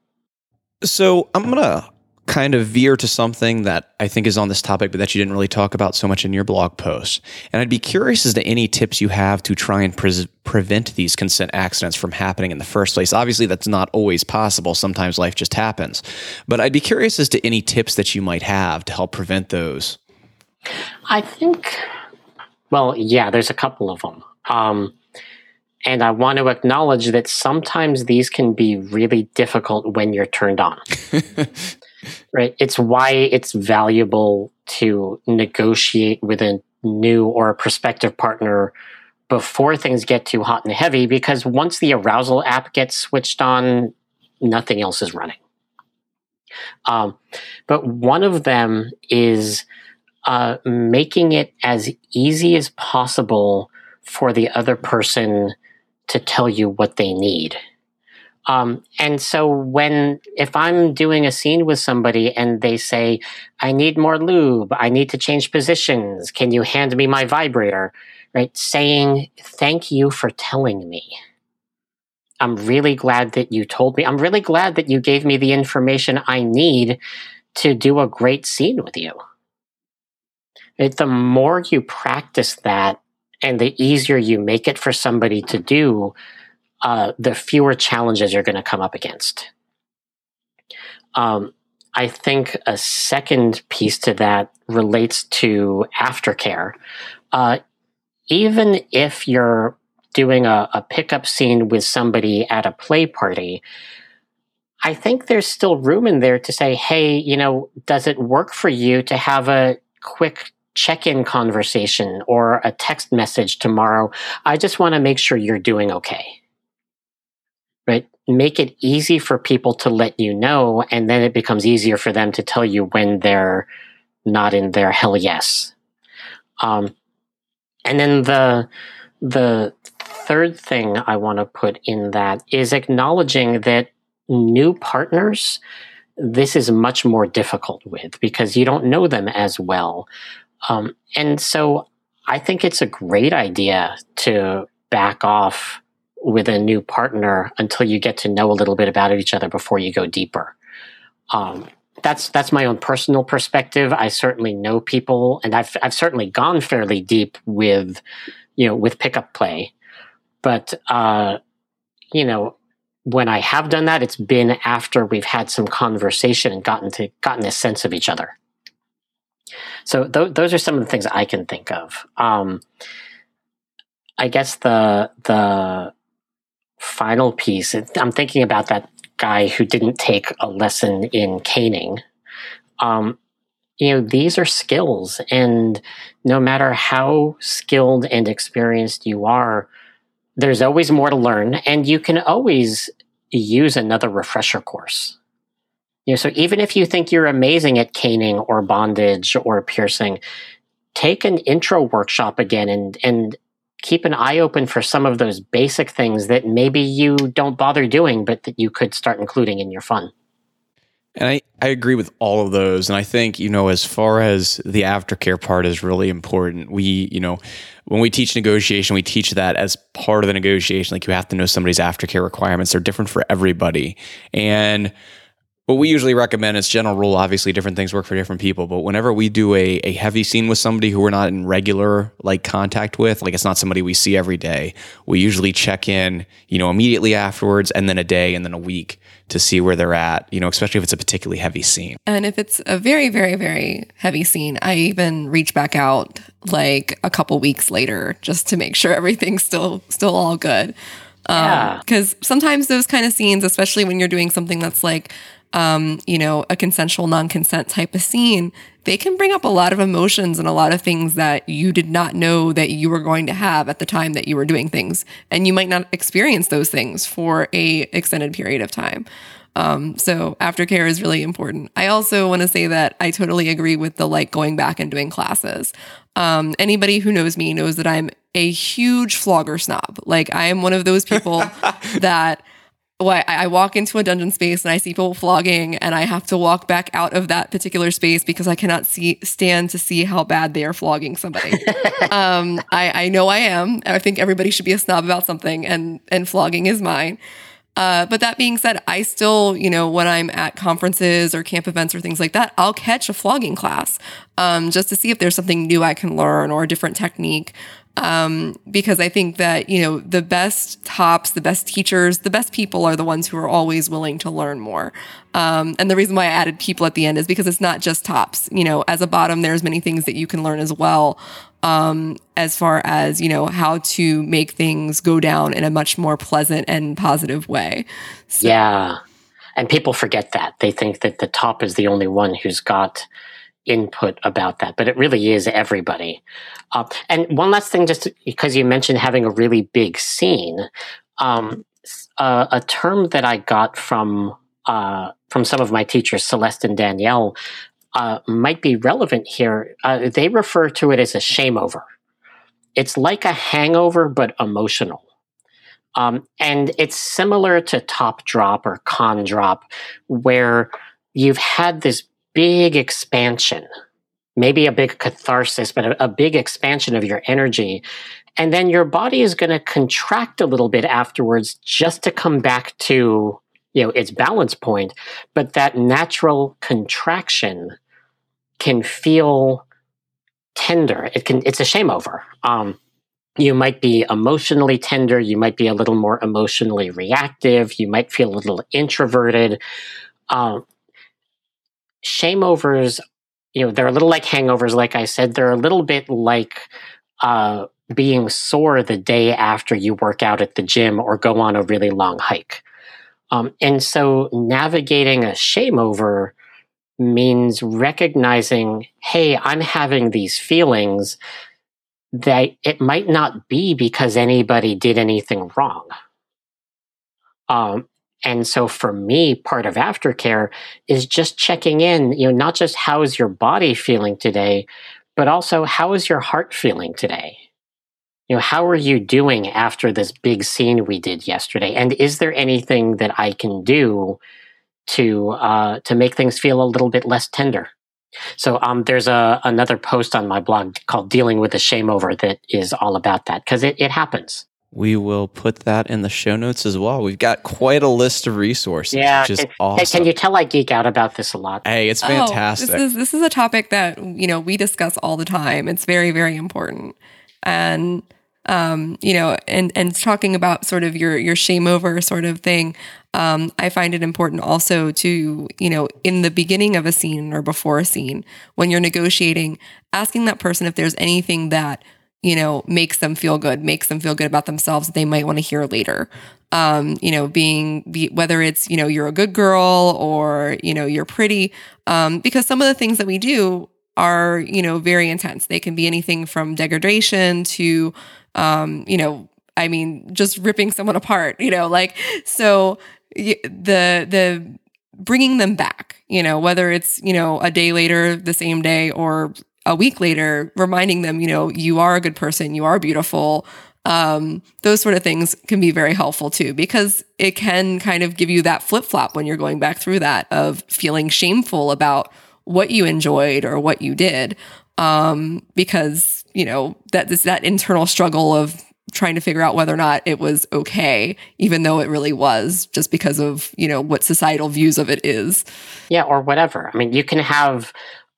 so I'm gonna kind of veer to something that I think is on this topic, but that you didn't really talk about so much in your blog post. And I'd be curious as to any tips you have to try and pre- prevent these consent accidents from happening in the first place. Obviously, that's not always possible. Sometimes life just happens. But I'd be curious as to any tips that you might have to help prevent those. I think, well, yeah, there's a couple of them. Um, and I want to acknowledge that sometimes these can be really difficult when you're turned on. right? It's why it's valuable to negotiate with a new or a prospective partner before things get too hot and heavy, because once the arousal app gets switched on, nothing else is running. Um, but one of them is uh, making it as easy as possible for the other person to tell you what they need. Um, and so when, if I'm doing a scene with somebody and they say, I need more lube, I need to change positions, can you hand me my vibrator? Right? Saying, thank you for telling me. I'm really glad that you told me. I'm really glad that you gave me the information I need to do a great scene with you. The more you practice that, and the easier you make it for somebody to do, uh, the fewer challenges you're going to come up against. Um, I think a second piece to that relates to aftercare. Uh, even if you're doing a, a pickup scene with somebody at a play party, I think there's still room in there to say, hey, you know, does it work for you to have a quick check in conversation or a text message tomorrow. I just want to make sure you're doing okay. Right? Make it easy for people to let you know, and then it becomes easier for them to tell you when they're not in their hell yes. Um, and then the the third thing I want to put in that is acknowledging that new partners, this is much more difficult with because you don't know them as well. Um, and so I think it's a great idea to back off with a new partner until you get to know a little bit about each other before you go deeper. Um, that's that's my own personal perspective. I certainly know people, and I've I've certainly gone fairly deep with, you know, with pickup play, but uh, you know, when I have done that, it's been after we've had some conversation and gotten to gotten a sense of each other. So th- those are some of the things I can think of. Um, I guess the the final piece. I'm thinking about that guy who didn't take a lesson in caning. Um, you know, these are skills, and no matter how skilled and experienced you are, there's always more to learn, and you can always use another refresher course. You know, so even if you think you're amazing at caning or bondage or piercing, take an intro workshop again and and keep an eye open for some of those basic things that maybe you don't bother doing, but that you could start including in your fun. And I, I agree with all of those. And I think, you know, as far as the aftercare part is really important, we, you know, when we teach negotiation, we teach that as part of the negotiation. Like you have to know somebody's aftercare requirements. They're different for everybody. And what we usually recommend is general rule. Obviously, different things work for different people, but whenever we do a, a heavy scene with somebody who we're not in regular like contact with, like it's not somebody we see every day, we usually check in, you know, immediately afterwards, and then a day, and then a week to see where they're at. You know, especially if it's a particularly heavy scene. And if it's a very, very, very heavy scene, I even reach back out like a couple weeks later just to make sure everything's still still all good. Because um, sometimes those kind of scenes, especially when you're doing something that's like um, you know, a consensual non-consent type of scene, they can bring up a lot of emotions and a lot of things that you did not know that you were going to have at the time that you were doing things, and you might not experience those things for a extended period of time. Um, so aftercare is really important. I also want to say that I totally agree with the like going back and doing classes. Um, anybody who knows me knows that I'm a huge flogger snob. Like I am one of those people that well, I, I, walk into a dungeon space and I see people flogging, and I have to walk back out of that particular space because I cannot see stand to see how bad they are flogging somebody. um, I, I know I am. I think everybody should be a snob about something, and and flogging is mine. Uh, but that being said, I still, you know, when I'm at conferences or camp events or things like that, I'll catch a flogging class um, just to see if there's something new I can learn or a different technique um, because I think that, you know, the best tops, the best teachers, the best people are the ones who are always willing to learn more. Um, and the reason why I added people at the end is because it's not just tops. You know, as a bottom, there's many things that you can learn as well. Um, as far as, you know, how to make things go down in a much more pleasant and positive way. So, yeah. And people forget that. They think that the top is the only one who's got input about that, but it really is everybody. Uh, and one last thing, just because you mentioned having a really big scene, um, uh, a term that I got from uh, from some of my teachers, Celeste and Danielle, uh, might be relevant here. Uh, they refer to it as a shame over. It's like a hangover, but emotional. Um, and it's similar to top drop or con drop, where you've had this big expansion, maybe a big catharsis, but a, a big expansion of your energy. And then your body is going to contract a little bit afterwards just to come back to, you know, its balance point. But that natural contraction can feel tender. It can, it's a shame over. Um, you might be emotionally tender. You might be a little more emotionally reactive. You might feel a little introverted. Um, shame overs, you know, they're a little like hangovers, like I said. They're a little bit like uh, being sore the day after you work out at the gym or go on a really long hike. Um, and so navigating a shame over means recognizing, hey, I'm having these feelings that it might not be because anybody did anything wrong. Um, and so for me, part of aftercare is just checking in, you know, not just how is your body feeling today, but also how is your heart feeling today? you know, how are you doing after this big scene we did yesterday? And is there anything that I can do to uh, to make things feel a little bit less tender? So um, there's a another post on my blog called "Dealing with the Shame Over" that is all about that because it, it happens. We will put that in the show notes as well. We've got quite a list of resources. Yeah, which is can, awesome. can you tell I geek out about this a lot? Hey, it's Oh, fantastic. this is this is a topic that you know we discuss all the time. It's very very important, and um, you know, and and talking about sort of your your shame over sort of thing. Um, I find it important also to you know in the beginning of a scene or before a scene when you're negotiating, asking that person if there's anything that you know makes them feel good, makes them feel good about themselves they might want to hear later um, you know, being be, whether it's you know you're a good girl or you know you're pretty, um, because some of the things that we do are you know very intense. They can be anything from degradation to, um, you know, I mean, just ripping someone apart. You know, like so the the bringing them back. You know, whether it's you know a day later, the same day, or a week later, reminding them, you know, you are a good person, you are beautiful. Um, those sort of things can be very helpful too because it can kind of give you that flip flop when you're going back through that of feeling shameful about what you enjoyed or what you did. Um, because you know that that is that internal struggle of trying to figure out whether or not it was okay even though it really was just because of you know what societal views of it is. Yeah, or whatever. I mean, you can have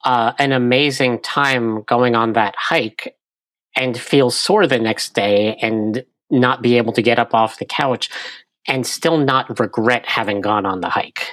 uh, an amazing time going on that hike and feel sore the next day and not be able to get up off the couch and still not regret having gone on the hike.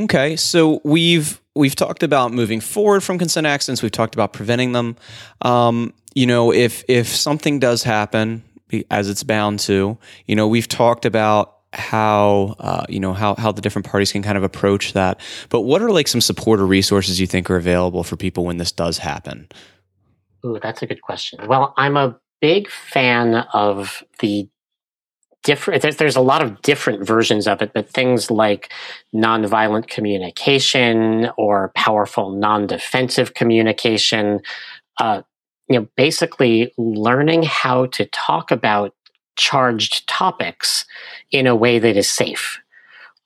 Okay, so we've we've talked about moving forward from consent accidents. We've talked about preventing them. Um, you know, if if something does happen, as it's bound to, you know, we've talked about how uh, you know how how the different parties can kind of approach that. But what are like some support or resources you think are available for people when this does happen? Ooh, that's a good question. Well, I'm a big fan of the different there's, a lot of different versions of it but things like nonviolent communication or powerful non-defensive communication uh, you know basically learning how to talk about charged topics in a way that is safe.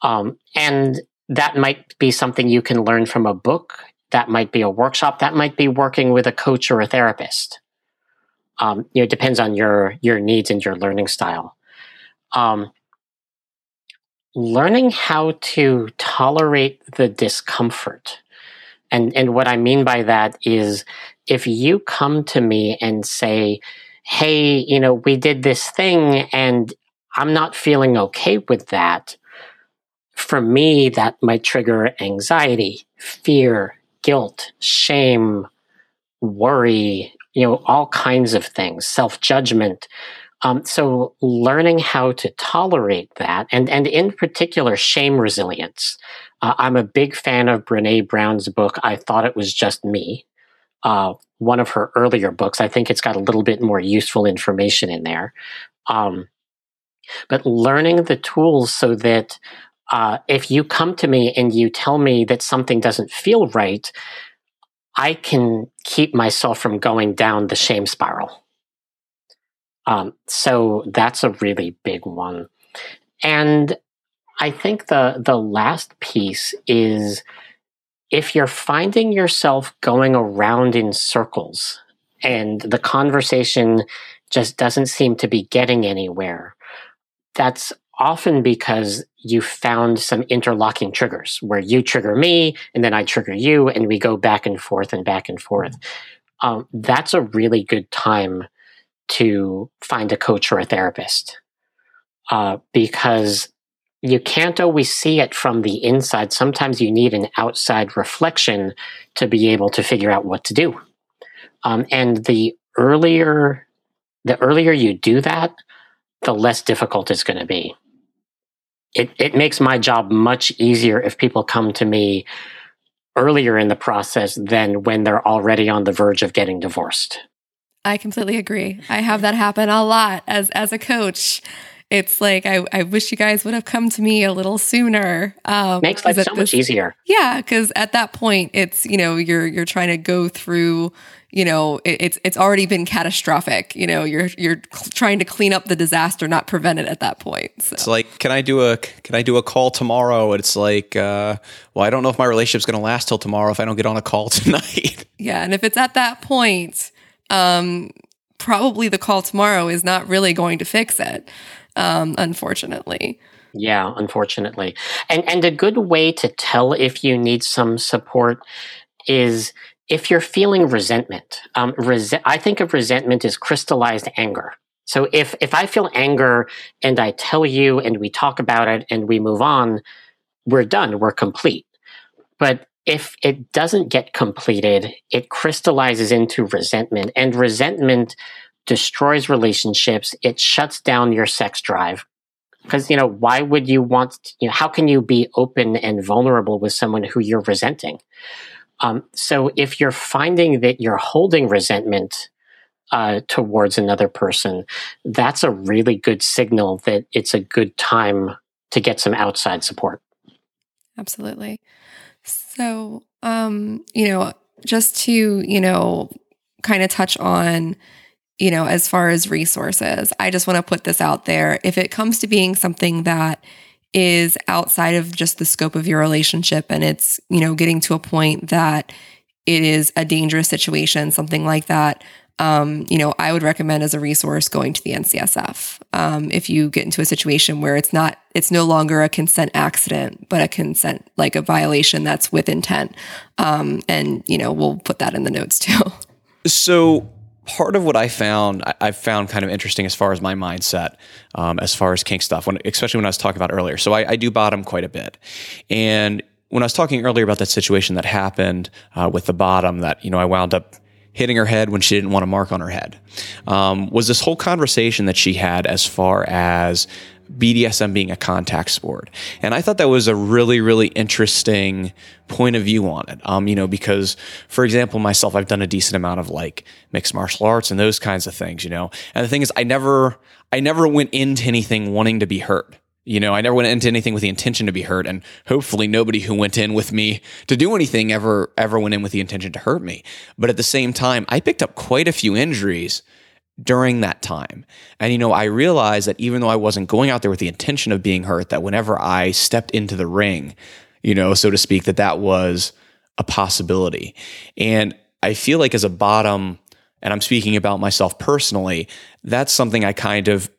Um, and that might be something you can learn from a book. That might be a workshop. That might be working with a coach or a therapist. Um, you know it depends on your your needs and your learning style. Um, learning how to tolerate the discomfort. And, and what I mean by that is if you come to me and say, Hey, you know, we did this thing and I'm not feeling okay with that. For me, that might trigger anxiety, fear, guilt, shame, worry, you know, all kinds of things, self judgment. Um, so learning how to tolerate that, and and in particular, shame resilience. Uh, I'm a big fan of Brene Brown's book. I thought it was just me. Uh, one of her earlier books. I think it's got a little bit more useful information in there. Um, but learning the tools so that uh, if you come to me and you tell me that something doesn't feel right, I can keep myself from going down the shame spiral. Um, so that's a really big one. And I think the the last piece is if you're finding yourself going around in circles and the conversation just doesn't seem to be getting anywhere, that's often because you found some interlocking triggers where you trigger me and then I trigger you and we go back and forth and back and forth. Um, that's a really good time to find a coach or a therapist uh, because you can't always see it from the inside. Sometimes you need an outside reflection to be able to figure out what to do. Um, and the earlier, the earlier you do that, the less difficult it's going to be. It it makes my job much easier if people come to me earlier in the process than when they're already on the verge of getting divorced. I completely agree. I have that happen a lot as as a coach. It's like I, I wish you guys would have come to me a little sooner. Um, Makes life so much easier. Yeah, because at that point, it's you know you're you're trying to go through you know it, it's it's already been catastrophic you know you're you're cl- trying to clean up the disaster not prevent it at that point so. it's like can i do a can i do a call tomorrow it's like uh, well i don't know if my relationship's going to last till tomorrow if i don't get on a call tonight yeah and if it's at that point um, probably the call tomorrow is not really going to fix it um, unfortunately yeah unfortunately and and a good way to tell if you need some support is if you're feeling resentment, um, resi- I think of resentment as crystallized anger. So if if I feel anger and I tell you and we talk about it and we move on, we're done, we're complete. But if it doesn't get completed, it crystallizes into resentment and resentment destroys relationships. It shuts down your sex drive. Because, you know, why would you want, you know, how can you be open and vulnerable with someone who you're resenting? Um, so if you're finding that you're holding resentment uh, towards another person, that's a really good signal that it's a good time to get some outside support. Absolutely. So, um, you know, just to, you know, kind of touch on, you know, as far as resources, I just want to put this out there. If it comes to being something that is outside of just the scope of your relationship and it's, you know, getting to a point that it is a dangerous situation, something like that. Um, you know, I would recommend as a resource going to the NCSF. Um, if you get into a situation where it's not, it's no longer a consent accident, but a consent, like a violation that's with intent. Um, and, you know, we'll put that in the notes too. So part of what I found, I, I, found kind of interesting as far as my mindset, um, as far as kink stuff, when, especially when I was talking about earlier. So I, I, do bottom quite a bit. And when I was talking earlier about that situation that happened uh, with the bottom, that, you know, I wound up hitting her head when she didn't want to mark on her head, um, was this whole conversation that she had as far as BDSM being a contact sport. And I thought that was a really, really interesting point of view on it. Um, you know, because for example, myself, I've done a decent amount of like mixed martial arts and those kinds of things, you know. And the thing is, I never, I never went into anything wanting to be hurt. You know, I never went into anything with the intention to be hurt, and hopefully nobody who went in with me to do anything ever ever went in with the intention to hurt me. But at the same time, I picked up quite a few injuries during that time. And, you know, I realized that even though I wasn't going out there with the intention of being hurt, that whenever I stepped into the ring, you know, so to speak, that that was a possibility. And I feel like as a bottom, and I'm speaking about myself personally, that's something I kind of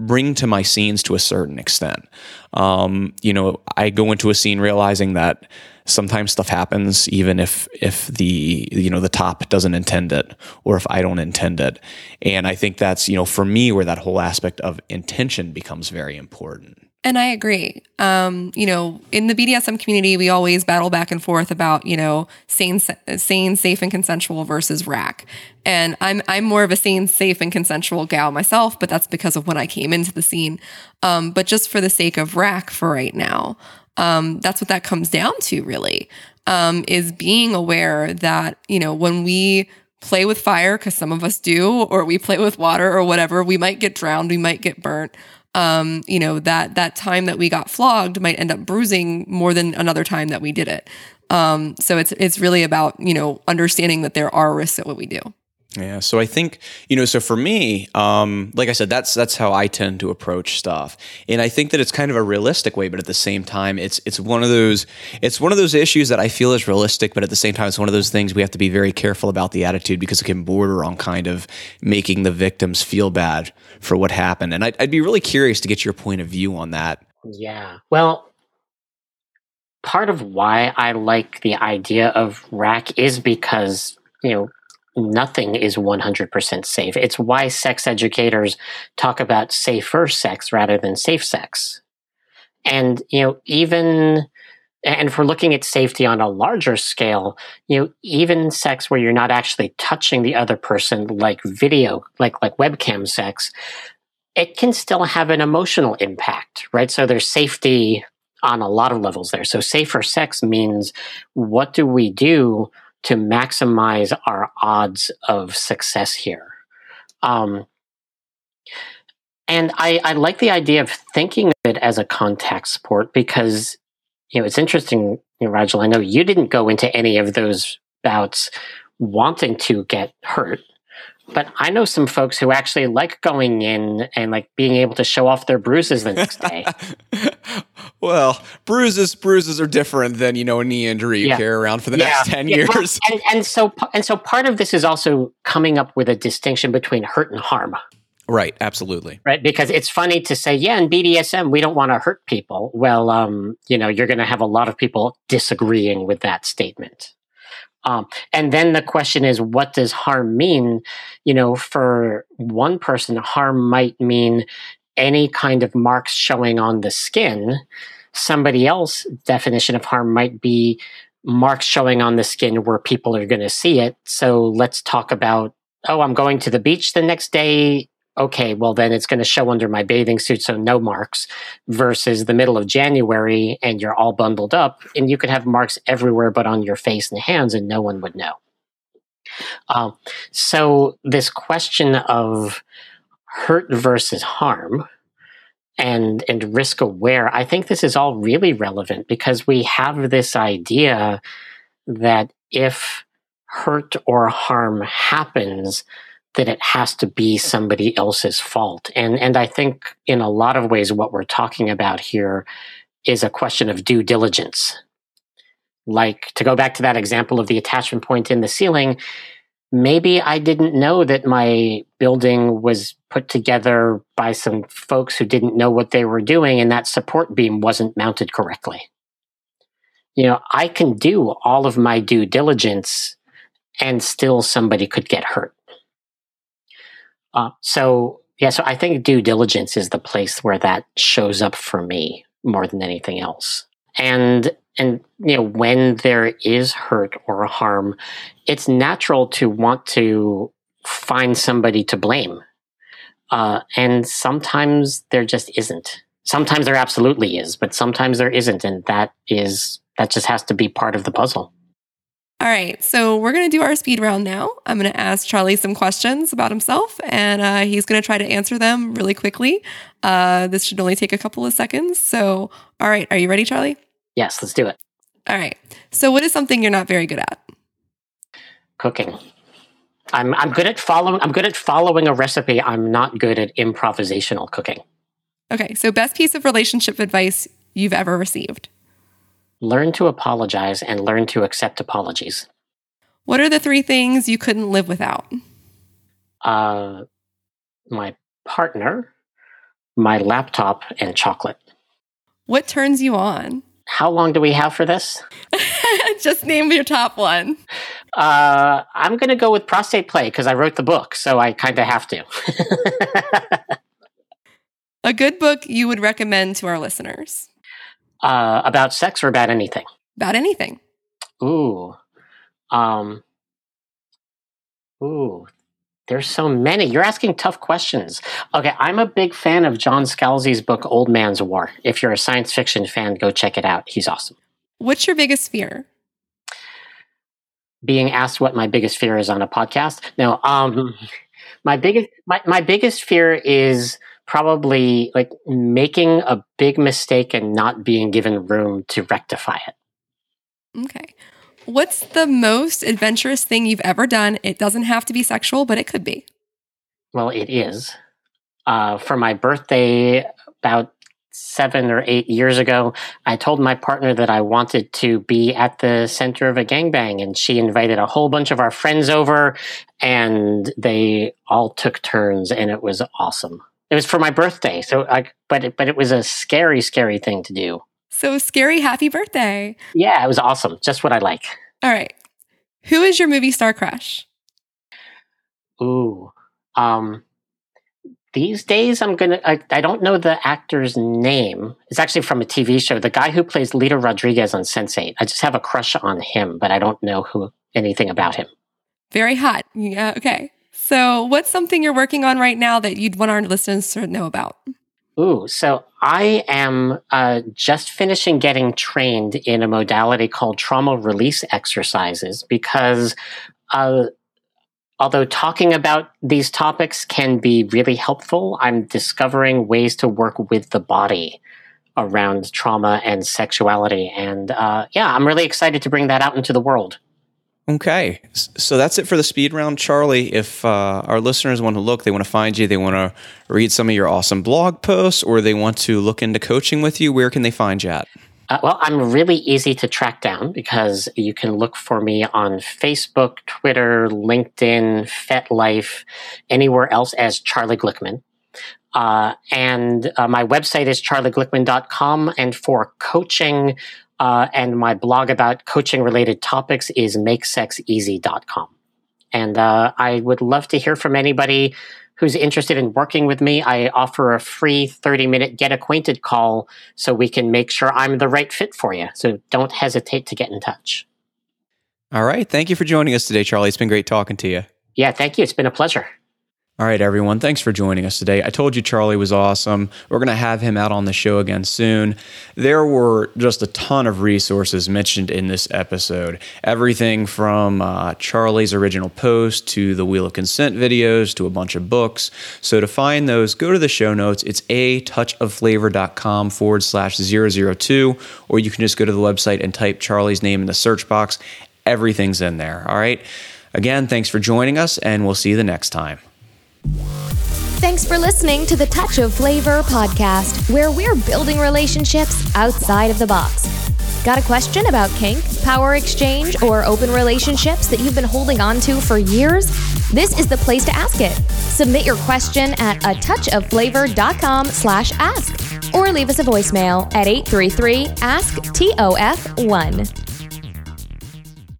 bring to my scenes to a certain extent. Um, you know, I go into a scene realizing that sometimes stuff happens even if if the you know the top doesn't intend it or if I don't intend it. And I think that's, you know, for me where that whole aspect of intention becomes very important. And I agree. Um, you know, in the BDSM community, we always battle back and forth about, you know, sane, sane, safe, and consensual versus rack. And I'm I'm more of a sane, safe, and consensual gal myself, but that's because of when I came into the scene. Um, but just for the sake of rack for right now, um, that's what that comes down to, really, um, is being aware that you know when we play with fire, because some of us do, or we play with water or whatever, we might get drowned, we might get burnt um, you know, that that time that we got flogged might end up bruising more than another time that we did it. Um, so it's it's really about you know understanding that there are risks at what we do. Yeah, so I think you know, so for me, um, like I said, that's that's how I tend to approach stuff, and I think that it's kind of a realistic way, but at the same time, it's it's one of those it's one of those issues that I feel is realistic, but at the same time, it's one of those things we have to be very careful about the attitude because it can border on kind of making the victims feel bad for what happened, and I'd, I'd be really curious to get your point of view on that. Yeah, well, part of why I like the idea of rack is because you know nothing is 100% safe. It's why sex educators talk about safer sex rather than safe sex. And, you know, even, and we're looking at safety on a larger scale, you know, even sex where you're not actually touching the other person, like video, like, like webcam sex, it can still have an emotional impact, right? So there's safety on a lot of levels there. So safer sex means what do we do to maximize our odds of success here. Um, And I, I like the idea of thinking of it as a contact sport because, you know, it's interesting, you know, Rigel, I know you didn't go into any of those bouts wanting to get hurt. But I know some folks who actually like going in and like being able to show off their bruises the next day. well, bruises bruises are different than you know a knee injury you Yeah. carry around for the Yeah. next ten Yeah, years. and, and so and so part of this is also coming up with a distinction between hurt and harm. right, absolutely. right? Because it's funny to say, yeah, in BDSM, we don't want to hurt people. Well, um, you know, you're going to have a lot of people disagreeing with that statement. Um, and then the question is, what does harm mean? You know, for one person, harm might mean any kind of marks showing on the skin. Somebody else definition of harm might be marks showing on the skin where people are going to see it. So let's talk about, oh, I'm going to the beach the next day okay, well, then it's going to show under my bathing suit, so no marks, versus the middle of January and you're all bundled up and you could have marks everywhere but on your face and hands and no one would know. Um, so, this question of hurt versus harm and, and risk aware, I think this is all really relevant because we have this idea that if hurt or harm happens, that it has to be somebody else's fault. And and I think in a lot of ways what we're talking about here is a question of due diligence. Like to go back to that example of the attachment point in the ceiling, maybe I didn't know that my building was put together by some folks who didn't know what they were doing and that support beam wasn't mounted correctly. You know, I can do all of my due diligence and still somebody could get hurt. Uh, so yeah, so I think due diligence is the place where that shows up for me more than anything else. And and you know when there is hurt or harm, it's natural to want to find somebody to blame, uh, and sometimes there just isn't. Sometimes there absolutely is, but sometimes there isn't, and that is that just has to be part of the puzzle. All right, so we're going to do our speed round now. I'm going to ask Charlie some questions about himself, and uh, he's going to try to answer them really quickly. Uh, this should only take a couple of seconds. So, all right, are you ready, Charlie? Yes, let's do it. All right. So, what is something you're not very good at? Cooking. I'm I'm good at following. I'm good at following a recipe. I'm not good at improvisational cooking. Okay, so best piece of relationship advice you've ever received. Learn to apologize and learn to accept apologies. What are the three things you couldn't live without? Uh, my partner, my laptop, and chocolate. What turns you on? How long do we have for this? Just name your top one. Uh, I'm going to go with prostate play because I wrote the book, so I kind of have to. A good book you would recommend to our listeners uh, about sex or about anything? about anything. Ooh. Um, ooh. There's so many. You're asking tough questions. Okay, I'm a big fan of John Scalzi's book Old Man's War. If you're a science fiction fan, go check it out. He's awesome. What's your biggest fear? Being asked what my biggest fear is on a podcast. No, um my biggest my, my biggest fear is probably like making a big mistake and not being given room to rectify it. Okay. What's the most adventurous thing you've ever done? It doesn't have to be sexual, but it could be. Well, it is. Uh, for my birthday, about seven or eight years ago, I told my partner that I wanted to be at the center of a gangbang, and she invited a whole bunch of our friends over, and they all took turns, and it was awesome. It was for my birthday, so I, but it, but it was a scary, scary thing to do. So scary, happy birthday. Yeah, it was awesome. Just what I like. All right. Who is your movie star crush? Ooh. Um these days I'm gonna I, I don't know the actor's name. It's actually from a TV show. The guy who plays Lito Rodriguez on Sense8. I just have a crush on him, but I don't know who anything about him. Very hot. Yeah. Okay. So, what's something you're working on right now that you'd want our listeners to know about? Ooh, so I am uh, just finishing getting trained in a modality called trauma release exercises because uh, although talking about these topics can be really helpful, I'm discovering ways to work with the body around trauma and sexuality. And uh, yeah, I'm really excited to bring that out into the world. Okay, so that's it for the speed round, Charlie. If uh, our listeners want to look, they want to find you, they want to read some of your awesome blog posts, or they want to look into coaching with you, where can they find you at? Uh, well, I'm really easy to track down because you can look for me on Facebook, Twitter, LinkedIn, FetLife, anywhere else as Charlie Glickman. Uh, and uh, my website is charlieglickman.com. And for coaching uh, and my blog about coaching related topics is makesexeasy.com. And uh, I would love to hear from anybody who's interested in working with me. I offer a free 30 minute get acquainted call so we can make sure I'm the right fit for you. So don't hesitate to get in touch. All right. Thank you for joining us today, Charlie. It's been great talking to you. Yeah, thank you. It's been a pleasure. All right, everyone. Thanks for joining us today. I told you Charlie was awesome. We're going to have him out on the show again soon. There were just a ton of resources mentioned in this episode. Everything from uh, Charlie's original post to the Wheel of Consent videos to a bunch of books. So to find those, go to the show notes. It's a touchofflavor.com forward slash 002, or you can just go to the website and type Charlie's name in the search box. Everything's in there. All right. Again, thanks for joining us, and we'll see you the next time. Thanks for listening to the Touch of Flavor podcast, where we're building relationships outside of the box. Got a question about kink, power exchange, or open relationships that you've been holding on to for years? This is the place to ask it. Submit your question at a touchofflavor.com slash ask or leave us a voicemail at 833 ask TOF1.